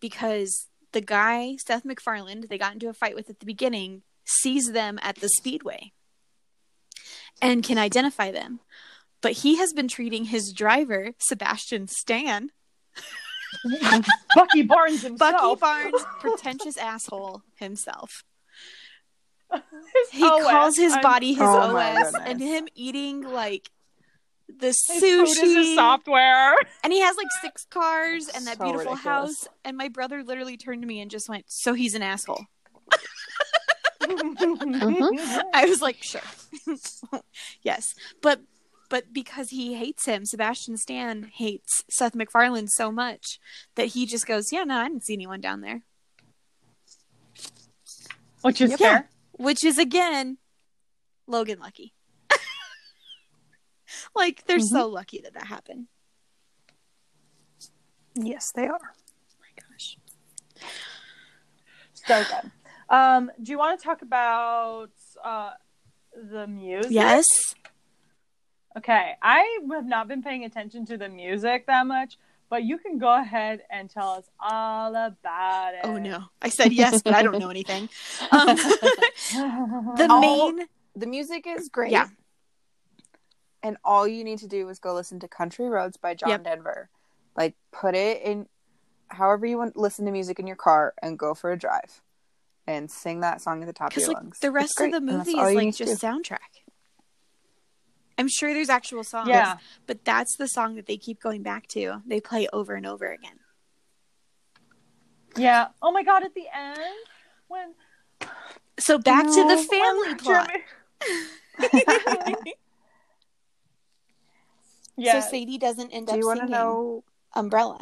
because the guy, Seth MacFarlane, they got into a fight with at the beginning, sees them at the speedway and can identify them. But he has been treating his driver, Sebastian Stan, Bucky Barnes himself. Bucky Barnes, pretentious asshole himself. His He OS, calls his I'm- body his Oh OS, and him eating like the His food is his sushi, software. and he has like six cars and that So beautiful ridiculous. house. And my brother literally turned to me and just went, "So he's an asshole." I was like, "Sure, yes," but but because he hates him, Sebastian Stan hates Seth MacFarlane so much that he just goes, "Yeah, no, I didn't see anyone down there," Which is fair. which is again Logan lucky. like they're so lucky that that happened. Yes, they are. Oh my gosh. So good. Um, do you want to talk about uh, the music? Yes. Okay. I have not been paying attention to the music that much, but you can go ahead and tell us all about it. Oh no. I said yes, but I don't know anything. Um, the All- main The music is great. Yeah. And all you need to do is go listen to Country Roads by John Yep. Denver. Like put it in however you want listen to music in your car and go for a drive. And sing that song at the top of because your like lungs. the rest of the movie is like just do. soundtrack. I'm sure there's actual songs, Yeah. but that's the song that they keep going back to. They play over and over again. yeah. Oh my god! At the end, when So back to the No, family when plot. Yeah. So Sadie doesn't end Do up you want singing know umbrella.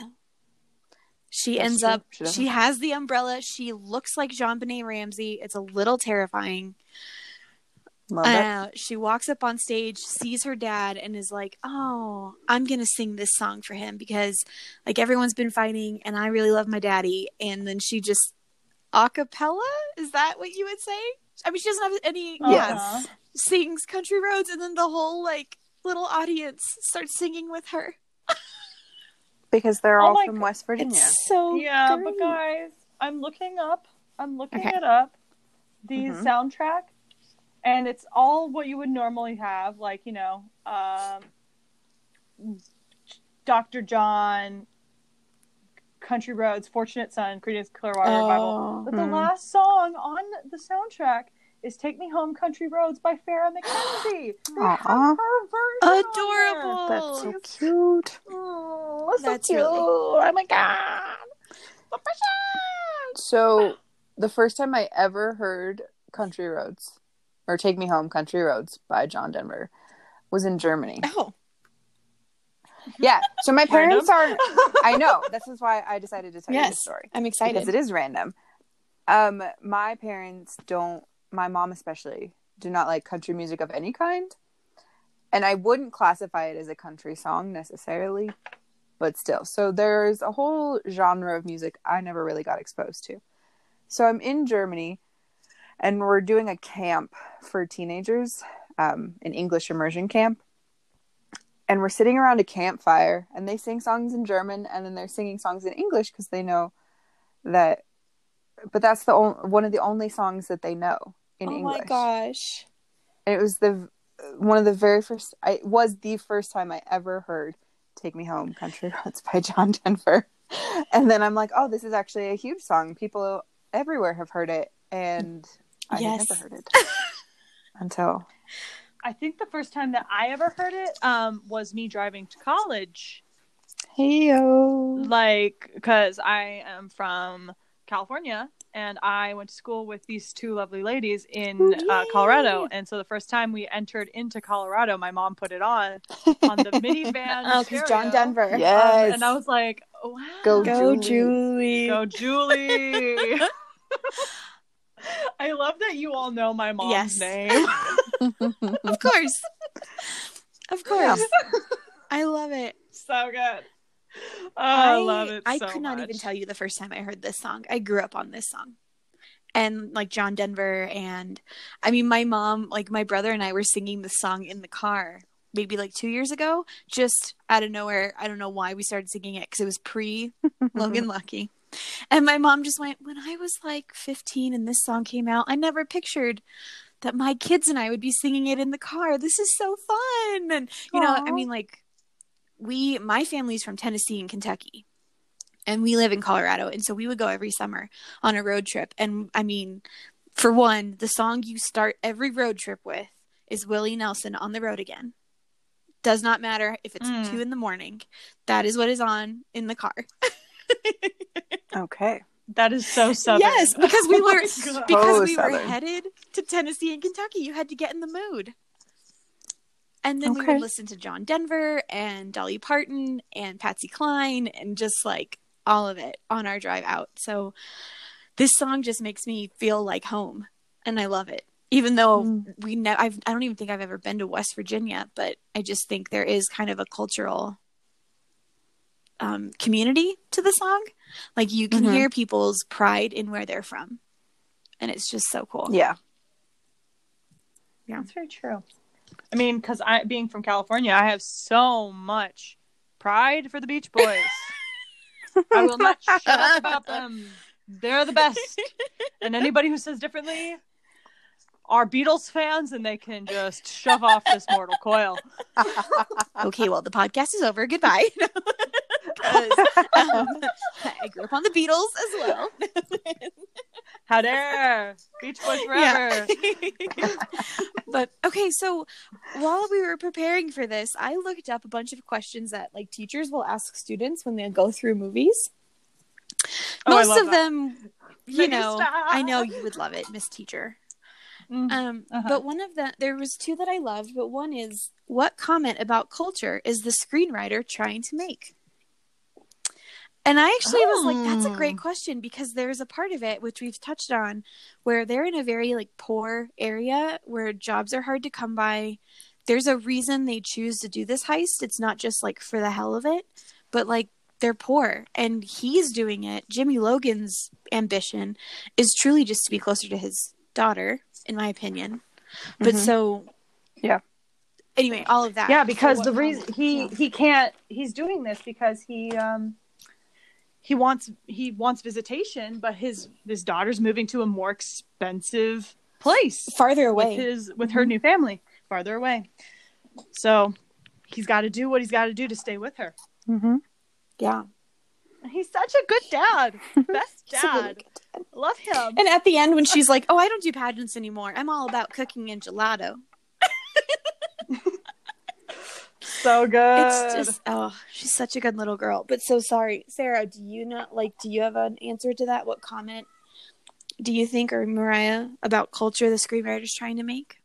She That's ends true. up. She. She has the umbrella. She looks like JonBenét Ramsey. It's a little terrifying. Love it. Uh, she walks up on stage, sees her dad, and is like, "Oh, I'm gonna sing this song for him because like everyone's been fighting, and I really love my daddy." And then she just a cappella is that what you would say? I mean, she doesn't have any. Yes. Uh-huh. sings "Country Roads," and then the whole like little audience starts singing with her. Because they're Oh all from God. West Virginia. It's so Yeah, great. but guys, I'm looking up. I'm looking Okay. it up. The Mhm. soundtrack, and it's all what you would normally have, like you know, um, Dr. John, Country Roads, Fortunate Son, Creedence Clearwater Revival. Oh. But the Mhm. last song on the soundtrack is "Take Me Home, Country Roads" by Farrah Mackenzie. They have her version on Adorable. That's so cute. Oh, that's so cute. really- Oh my god. So the first time I ever heard Country Roads or Take Me Home Country Roads by John Denver was in Germany. Oh, Yeah. So my parents are I know. This is why I decided to tell you this story. I'm excited. Because it is random. Um my parents don't my mom especially do not like country music of any kind. And I wouldn't classify it as a country song necessarily, but still. So there's a whole genre of music I never really got exposed to. So I'm in Germany and we're doing a camp for teenagers, um, an English immersion camp. And we're sitting around a campfire and they sing songs in German and then they're singing songs in English because they know that but that's the only one of the only songs that they know in oh English. Oh my gosh. And it was the one of the very first I it was the first time I ever heard Take Me Home Country Roads by John Denver. And then I'm like, "Oh, this is actually a huge song. People everywhere have heard it." And I Yes. never heard it until I think the first time that I ever heard it um, was me driving to college. Heyo. Like, because I am from California and I went to school with these two lovely ladies in uh. Colorado. And so the first time we entered into Colorado, my mom put it on on the minivan. Oh, because John stereo. Denver. Um, Yes. and I was like, wow. Go Go Julie. Julie. Go, Julie. I love that you all know my mom's Yes. name. Of course. of course. I love it. so good. Oh, I, love it. I so could not much. even tell you the first time I heard this song. I grew up on this song. And like John Denver and I mean my mom, like my brother and I were singing the song in the car maybe like 2 years ago just out of nowhere. I don't know why we started singing it cuz it was pre Logan Lucky. And my mom just went, When I was like 15 and this song came out, I never pictured that my kids and I would be singing it in the car. This is so fun. And, you know, I mean, like, we, my family's from Tennessee and Kentucky, and we live in Colorado. And so we would go every summer on a road trip. And I mean, for one, the song you start every road trip with is Willie Nelson on the road again. Does not matter if it's Mm. two in the morning. That is what is on in the car. Okay. That is so southern. Yes, because we Oh were God. because Oh, we were headed to Tennessee and Kentucky. You had to get in the mood. And then we Okay. would listen to John Denver and Dolly Parton and Patsy Cline and just like all of it on our drive out. So this song just makes me feel like home and I love it. Even though Mm. we ne- I've, I don't even think I've ever been to West Virginia, but I just think there is kind of a cultural um, community to the song. Like you can Mhm. hear people's pride in where they're from, and it's just so cool. Yeah. Yeah. That's very true. I mean, because I, being from California, I have so much pride for the Beach Boys. I will not shut up about them. They're the best. And anybody who says differently are Beatles fans, and they can just shove off this mortal coil. Okay, well the podcast is over. Goodbye. um, I grew up on the Beatles as well. How dare Beach Boys forever? but okay, so while we were preparing for this, I looked up a bunch of questions that like teachers will ask students when they go through movies. Oh, Most of that. them, you Make know, stop. I know you would love it, Miss Teacher. Mm. Um, Uh-huh. but one of the there was two that I loved, but one is what comment about culture is the screenwriter trying to make? And I actually was like, that's a great Oh. question because there's a part of it which we've touched on where they're in a very like poor area where jobs are hard to come by. There's a reason they choose to do this heist. It's not just like for the hell of it, but like they're poor and he's doing it. Jimmy Logan's ambition is truly just to be closer to his daughter, in my opinion. But Mhm. so Yeah. Anyway, all of that. Yeah, because So the reason he yeah. he can't he's doing this because he um he wants he wants visitation, but his his daughter's moving to a more expensive place farther away. with his with her new family farther away. So he's got to do what he's got to do to stay with her. Mm-hmm. yeah. He's such a good dad, best He's a really dad. dad. Love him. And at the end, when she's like, "Oh, I don't do pageants anymore. I'm all about cooking and gelato." So good. It's just oh, she's such a good little girl. But so sorry, Sarah. Do you not like? Do you have an answer to that? What comment do you think, or Mariah, about culture the screenwriter's trying to make?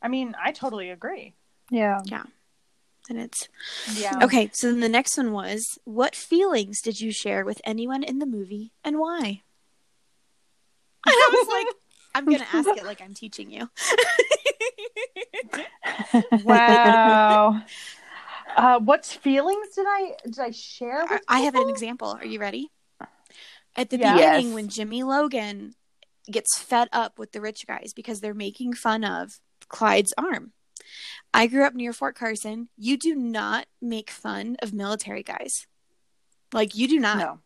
I mean, I totally agree. Yeah. Yeah. And it's Yeah. okay. So then the next one was, what feelings did you share with anyone in the movie, and why? And I was like, I'm gonna ask it like I'm teaching you. Wow. uh, what feelings did I did I share? I, With I have an example. Are you ready? At the Yeah. beginning, when Jimmy Logan gets fed up with the rich guys because they're making fun of Clyde's arm. I grew up near Fort Carson. You do not make fun of military guys. Like you do not. No.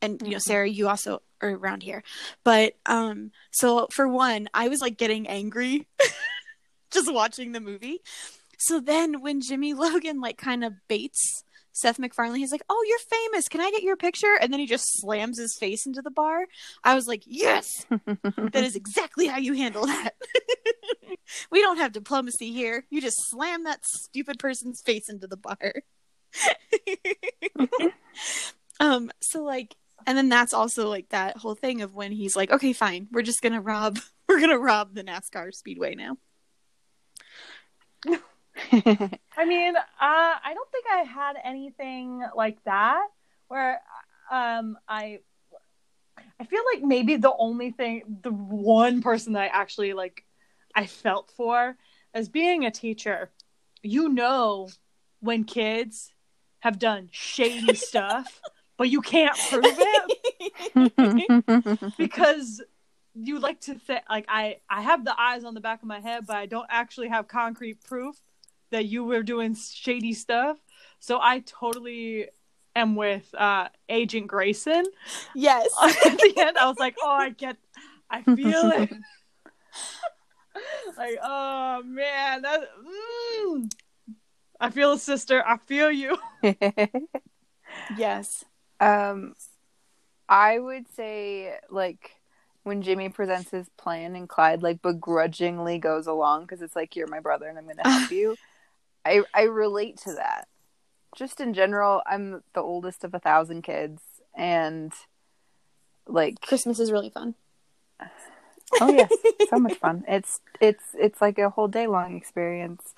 And you know. Sarah, you also are around here. But um so for one, I was like getting angry just watching the movie. So then when Jimmy Logan like kind of baits Seth MacFarlane, he's like, "Oh, you're famous. Can I get your picture?" And then he just slams his face into the bar. I was like, "Yes, that is exactly how you handle that. we don't have diplomacy here. You just slam that stupid person's face into the bar." um. So like, and then that's also like that whole thing of when he's like, "Okay, fine. We're just gonna rob. We're gonna rob the NASCAR speedway now." I mean, uh, I don't think I had anything like that where um I I feel like maybe the only thing the one person that I actually like I felt for as being a teacher, you know when kids have done shady stuff, but you can't prove it? Because you like to think like I I have the eyes on the back of my head, but I don't actually have concrete proof that you were doing shady stuff. So I totally am with uh Agent Grayson. Yes. At the end, I was like, oh, I get, I feel it. like, oh man, that. Mm, I feel a sister. I feel you. yes. um, I would say like when Jimmy presents his plan and Clyde like begrudgingly goes along because it's like you're my brother and I'm going to help you. I I relate to that. Just in general, I'm the oldest of a thousand kids, and like Christmas is really fun. oh yes, so much fun. It's it's it's like a whole day long experience.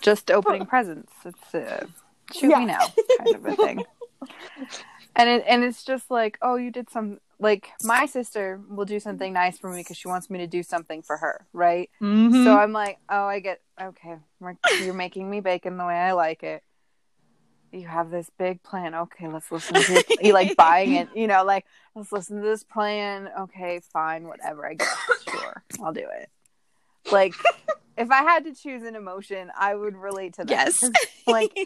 Just opening presents. It's uh, shoot Yeah. me now kind of a thing. And it and it's just like, oh, you did some like my sister will do something nice for me because she wants me to do something for her, right? Mm-hmm. So I'm like, oh, I get okay. You're making me bacon the way I like it. You have this big plan. Okay, let's listen to you like buying it. You know, like let's listen to this plan. Okay, fine, whatever. I guess sure, I'll do it. Like if I had to choose an emotion, I would relate to that. Yes. like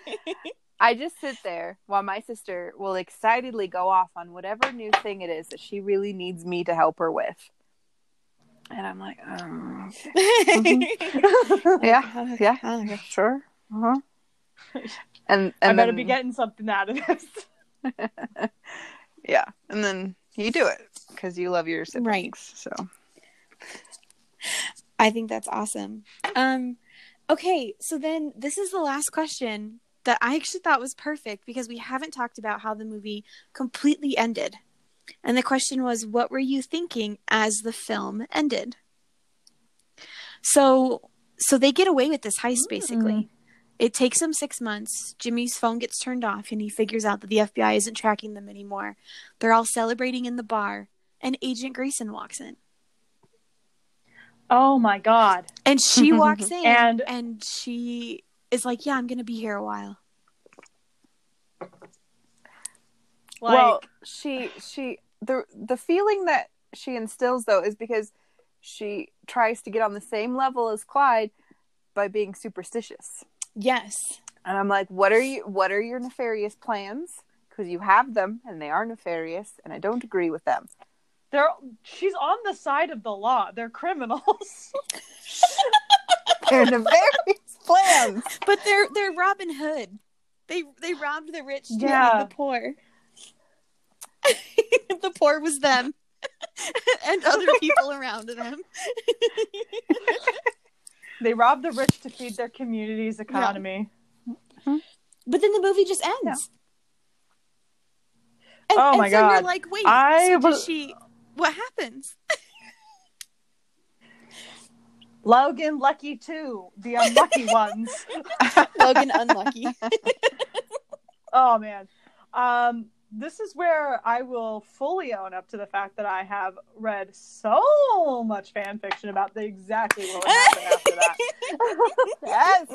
I just sit there while my sister will excitedly go off on whatever new thing it is that she really needs me to help her with. And I'm like, oh, okay. yeah, yeah, yeah, sure, uh-huh. And and I better then, be getting something out of this. yeah, and then you do it because you love your siblings. Right. So I think that's awesome. Um, okay, so then this is the last question that I actually thought was perfect because we haven't talked about how the movie completely ended. And the question was, what were you thinking as the film ended? So, so they get away with this heist basically. Mm. It takes them six months. Jimmy's phone gets turned off, and he figures out that the FBI isn't tracking them anymore. They're all celebrating in the bar, and Agent Grayson walks in. Oh my god. And she walks in, And- and she is like, "Yeah, I'm gonna be here a while." Like well, she she the the feeling that she instills though is because she tries to get on the same level as Clyde by being superstitious. Yes. And I'm like, what are you what are your nefarious plans? Because you have them and they are nefarious and I don't agree with them. they're she's on the side of the law. They're criminals. They're nefarious plans. But they're they're Robin Hood. They they robbed the rich to Yeah. the poor. the poor was them. and other people around them. they robbed the rich to feed their community's economy. Mm-hmm. But then the movie just ends. Yeah. And, Oh and my so you're like, wait, I so was- she what happens? Logan lucky too. The unlucky ones. Logan unlucky. Oh man. Um this is where I will fully own up to the fact that I have read so much fan fiction about the exactly what would happen after that. yes.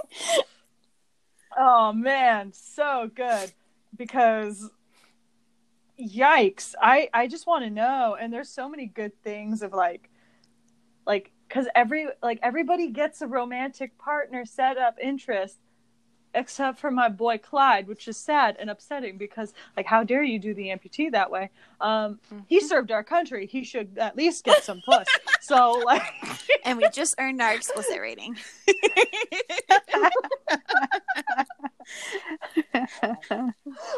Oh man, so good. Because yikes. I I just want to know and there's so many good things of like like cuz every like everybody gets a romantic partner set up interest except for my boy Clyde, which is sad and upsetting because like how dare you do the amputee that way? Um he served our country. He should at least get some puss. so like and we just earned our explicit rating.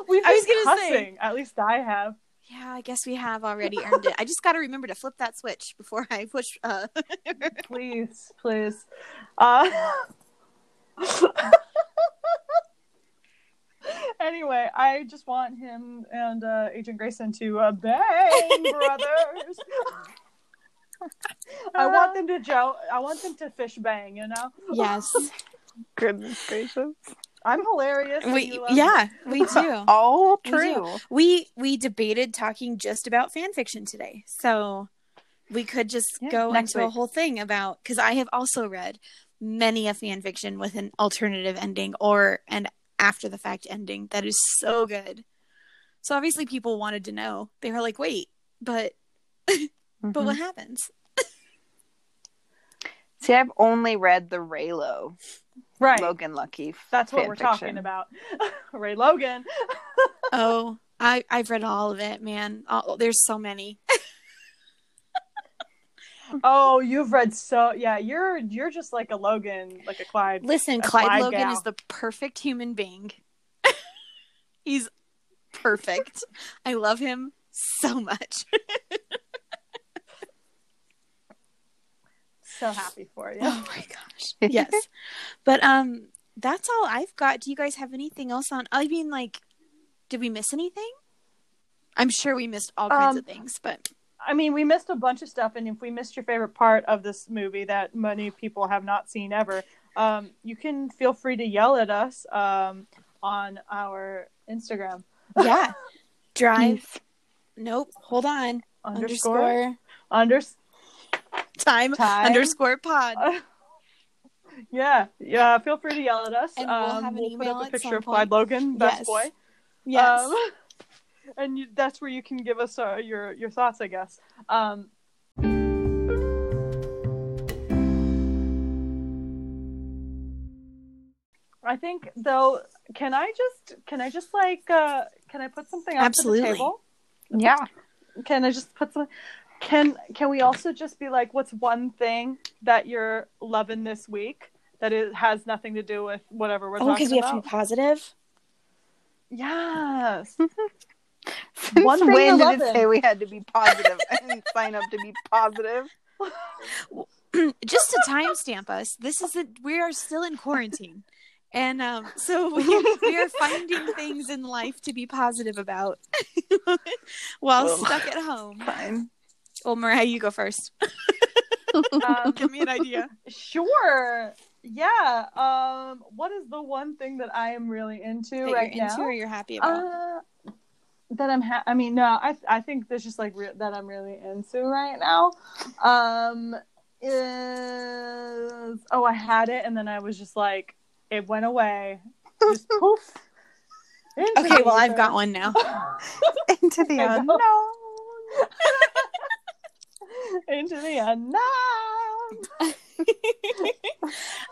we've I was gonna say- At least I have. Yeah, I guess we have already earned it. I just got to remember to flip that switch before I push. Uh... please, please. Uh, anyway, I just want him and uh, Agent Grayson to uh, bang, brothers. I want them to Joe. I want them to fish bang. You know, yes, Goodness gracious. I'm hilarious. we you love me. yeah we do. All We do. true. We we debated talking just about fan fiction today, so we could just Yeah, go next into a whole thing about because I have also read many a fan fiction with an alternative ending or an after the fact ending that is so good. So obviously people wanted to know. They were like, "Wait, but but what mm-hmm. happens?" See, I've only read the Reylo right. Logan Lucky. That's what we're fiction. talking about. Ray Logan. Oh, I I've read all of it, man. Oh, there's so many. Oh, you've read so yeah. You're you're just like a Logan, like a Clyde. Listen, A Clyde Clyde Logan gal. is the perfect human being. He's perfect. I love him so much. So happy for you. Oh my gosh. Yes. but um that's all I've got. Do you guys have anything else on I mean like did we miss anything? I'm sure we missed all kinds Um, of things, but I mean, we missed a bunch of stuff, and if we missed your favorite part of this movie that many people have not seen ever, um, you can feel free to yell at us um, on our Instagram yeah. Drive. nope. Hold on. underscore Underscore under time, time underscore pod. yeah, yeah. Feel free to yell at us. And we'll um, have an we'll put up a picture of Clyde. Logan, best Yes. boy. Yes. Um, and you, that's where you can give us uh, your your thoughts, I guess. Um, I think though, can I just can I just like uh, can I put something on the table? Yeah. Can I just put some? Can can we also just be like, what's one thing that you're loving this week that it has nothing to do with whatever we're oh, talking because we have to be positive. Yes. Since One thing when did it it. say we had to be positive? I didn't sign up to be positive. just to timestamp us, this is a, we are still in quarantine, and um, so we, we are finding things in life to be positive about while Well. stuck at home. Fine. Well, Mariah, you go first. Um, Give me an idea. Sure. yeah. Um, what is the one thing that I am really into That right you're now? into or you're happy about? Uh, that I'm. Ha- I mean, no. I I think that's just like re- that I'm really into right now. Um, is oh I had it and then I was just like it went away, just poof. into okay, the well I've got one now. Into the unknown. Know. into the unknown.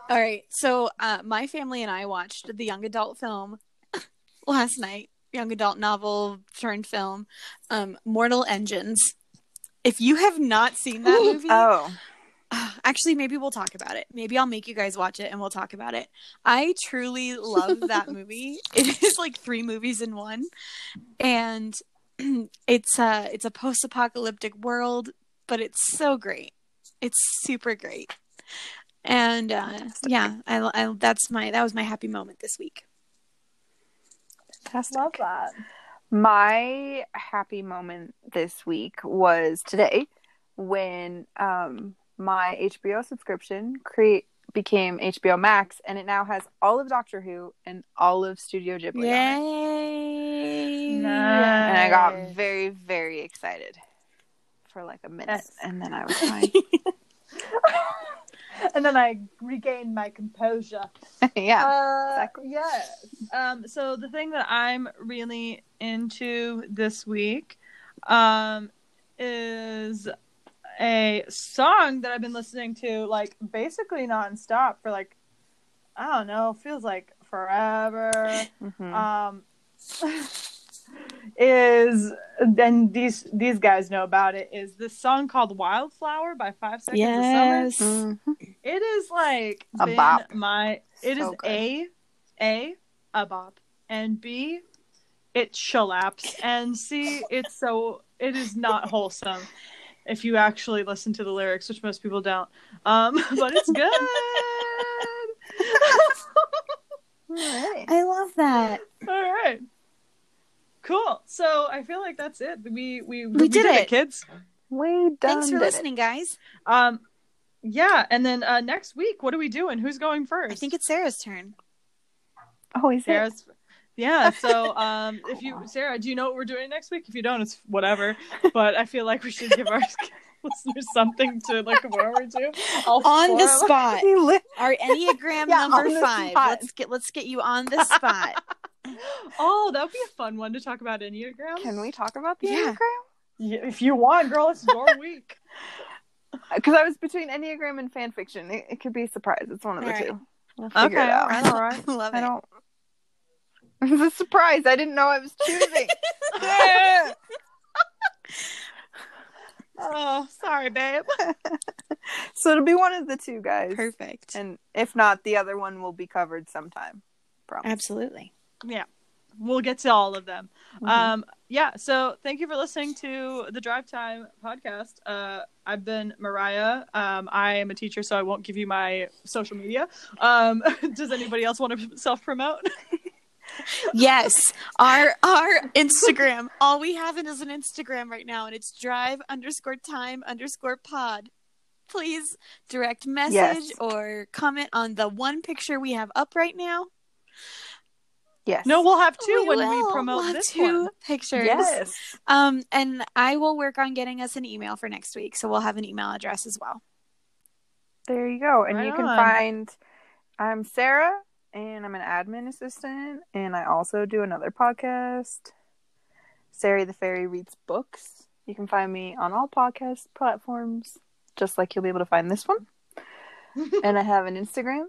All right. So, uh, my family and I watched the young adult film last night. Young adult novel turned film, um, Mortal Engines. If you have not seen that movie, Oh, actually, maybe we'll talk about it. Maybe I'll make you guys watch it and we'll talk about it. I truly love that movie. It is like three movies in one, and it's a it's a post apocalyptic world, but it's so great. It's super great, and uh, yeah, I, I that's my that was my happy moment this week. fantastic. Love that. My happy moment this week was today when um, my HBO subscription create became HBO Max, and it now has all of Doctor Who and all of Studio Ghibli on it. Yay! Nice. And I got very, very excited for like a minute, Yes. and then I was fine. and then I regained my composure. yeah. Uh, exactly. Yes. Um, so the thing that I'm really into this week um, is a song that I've been listening to like basically nonstop for like I don't know, feels like forever. Mhm. Um, is and these these guys know about it is this song called Wildflower by Five Seconds Yes. of Summer. Mhm. It is like A bop. my it is So good. a a a bop and b it chillaps and c it's so it is not wholesome if you actually listen to the lyrics which most people don't um but it's good Alright. I love that. all right cool so i feel like that's it we we We did it. kids We done Thanks for did it. listening, guys. um yeah and then uh next week what are we doing who's going first I think it's Sarah's turn. Oh, is it? Sarah's yeah, so um if you Sarah, do you know what we're doing next week? If you don't, it's whatever. But I feel like we should give our listeners something to look forward to. All On the spot. Our Enneagram Yeah, number five. spot. Let's get let's get you on the spot. Oh, that would be a fun one to talk about Enneagram. Can we talk about the Yeah. Yeah, if you want, girl, it's your week. Because I was between Enneagram and fan fiction. It, it could be a surprise. It's one of the two. We'll Okay, it all right, all right. I love I it. don't. It's a surprise. I didn't know I was choosing. Oh, sorry, babe. so it'll be one of the two guys. Perfect. And if not, the other one will be covered sometime. Promise. Absolutely. Yeah. We'll get to all of them. Mhm. Um, yeah, so thank you for listening to the Drive Time podcast. Uh, I've been Mariah. Um, I am a teacher, so I won't give you my social media. Um, does anybody else want to self promote? Yes. Our our Instagram. All we have is an Instagram right now, and it's drive underscore time underscore pod. Please direct message Yes. or comment on the one picture we have up right now. Yes. no, we'll have two We when we promote We'll this two one. pictures. Yes. Um, and I will work on getting us an email for next week, so we'll have an email address as well. There you go. And Right you can on. find. I'm Sarah, and I'm an admin assistant, and I also do another podcast. Sari the Fairy reads books. You can find me on all podcast platforms, just like you'll be able to find this one. and I have an Instagram.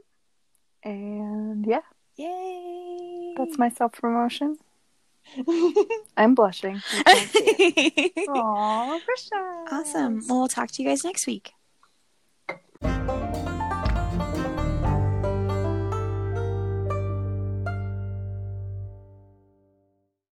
And yeah, Yay! that's my self promotion. I'm blushing. You can't see it. Aw, awesome. Well, we'll talk to you guys next week.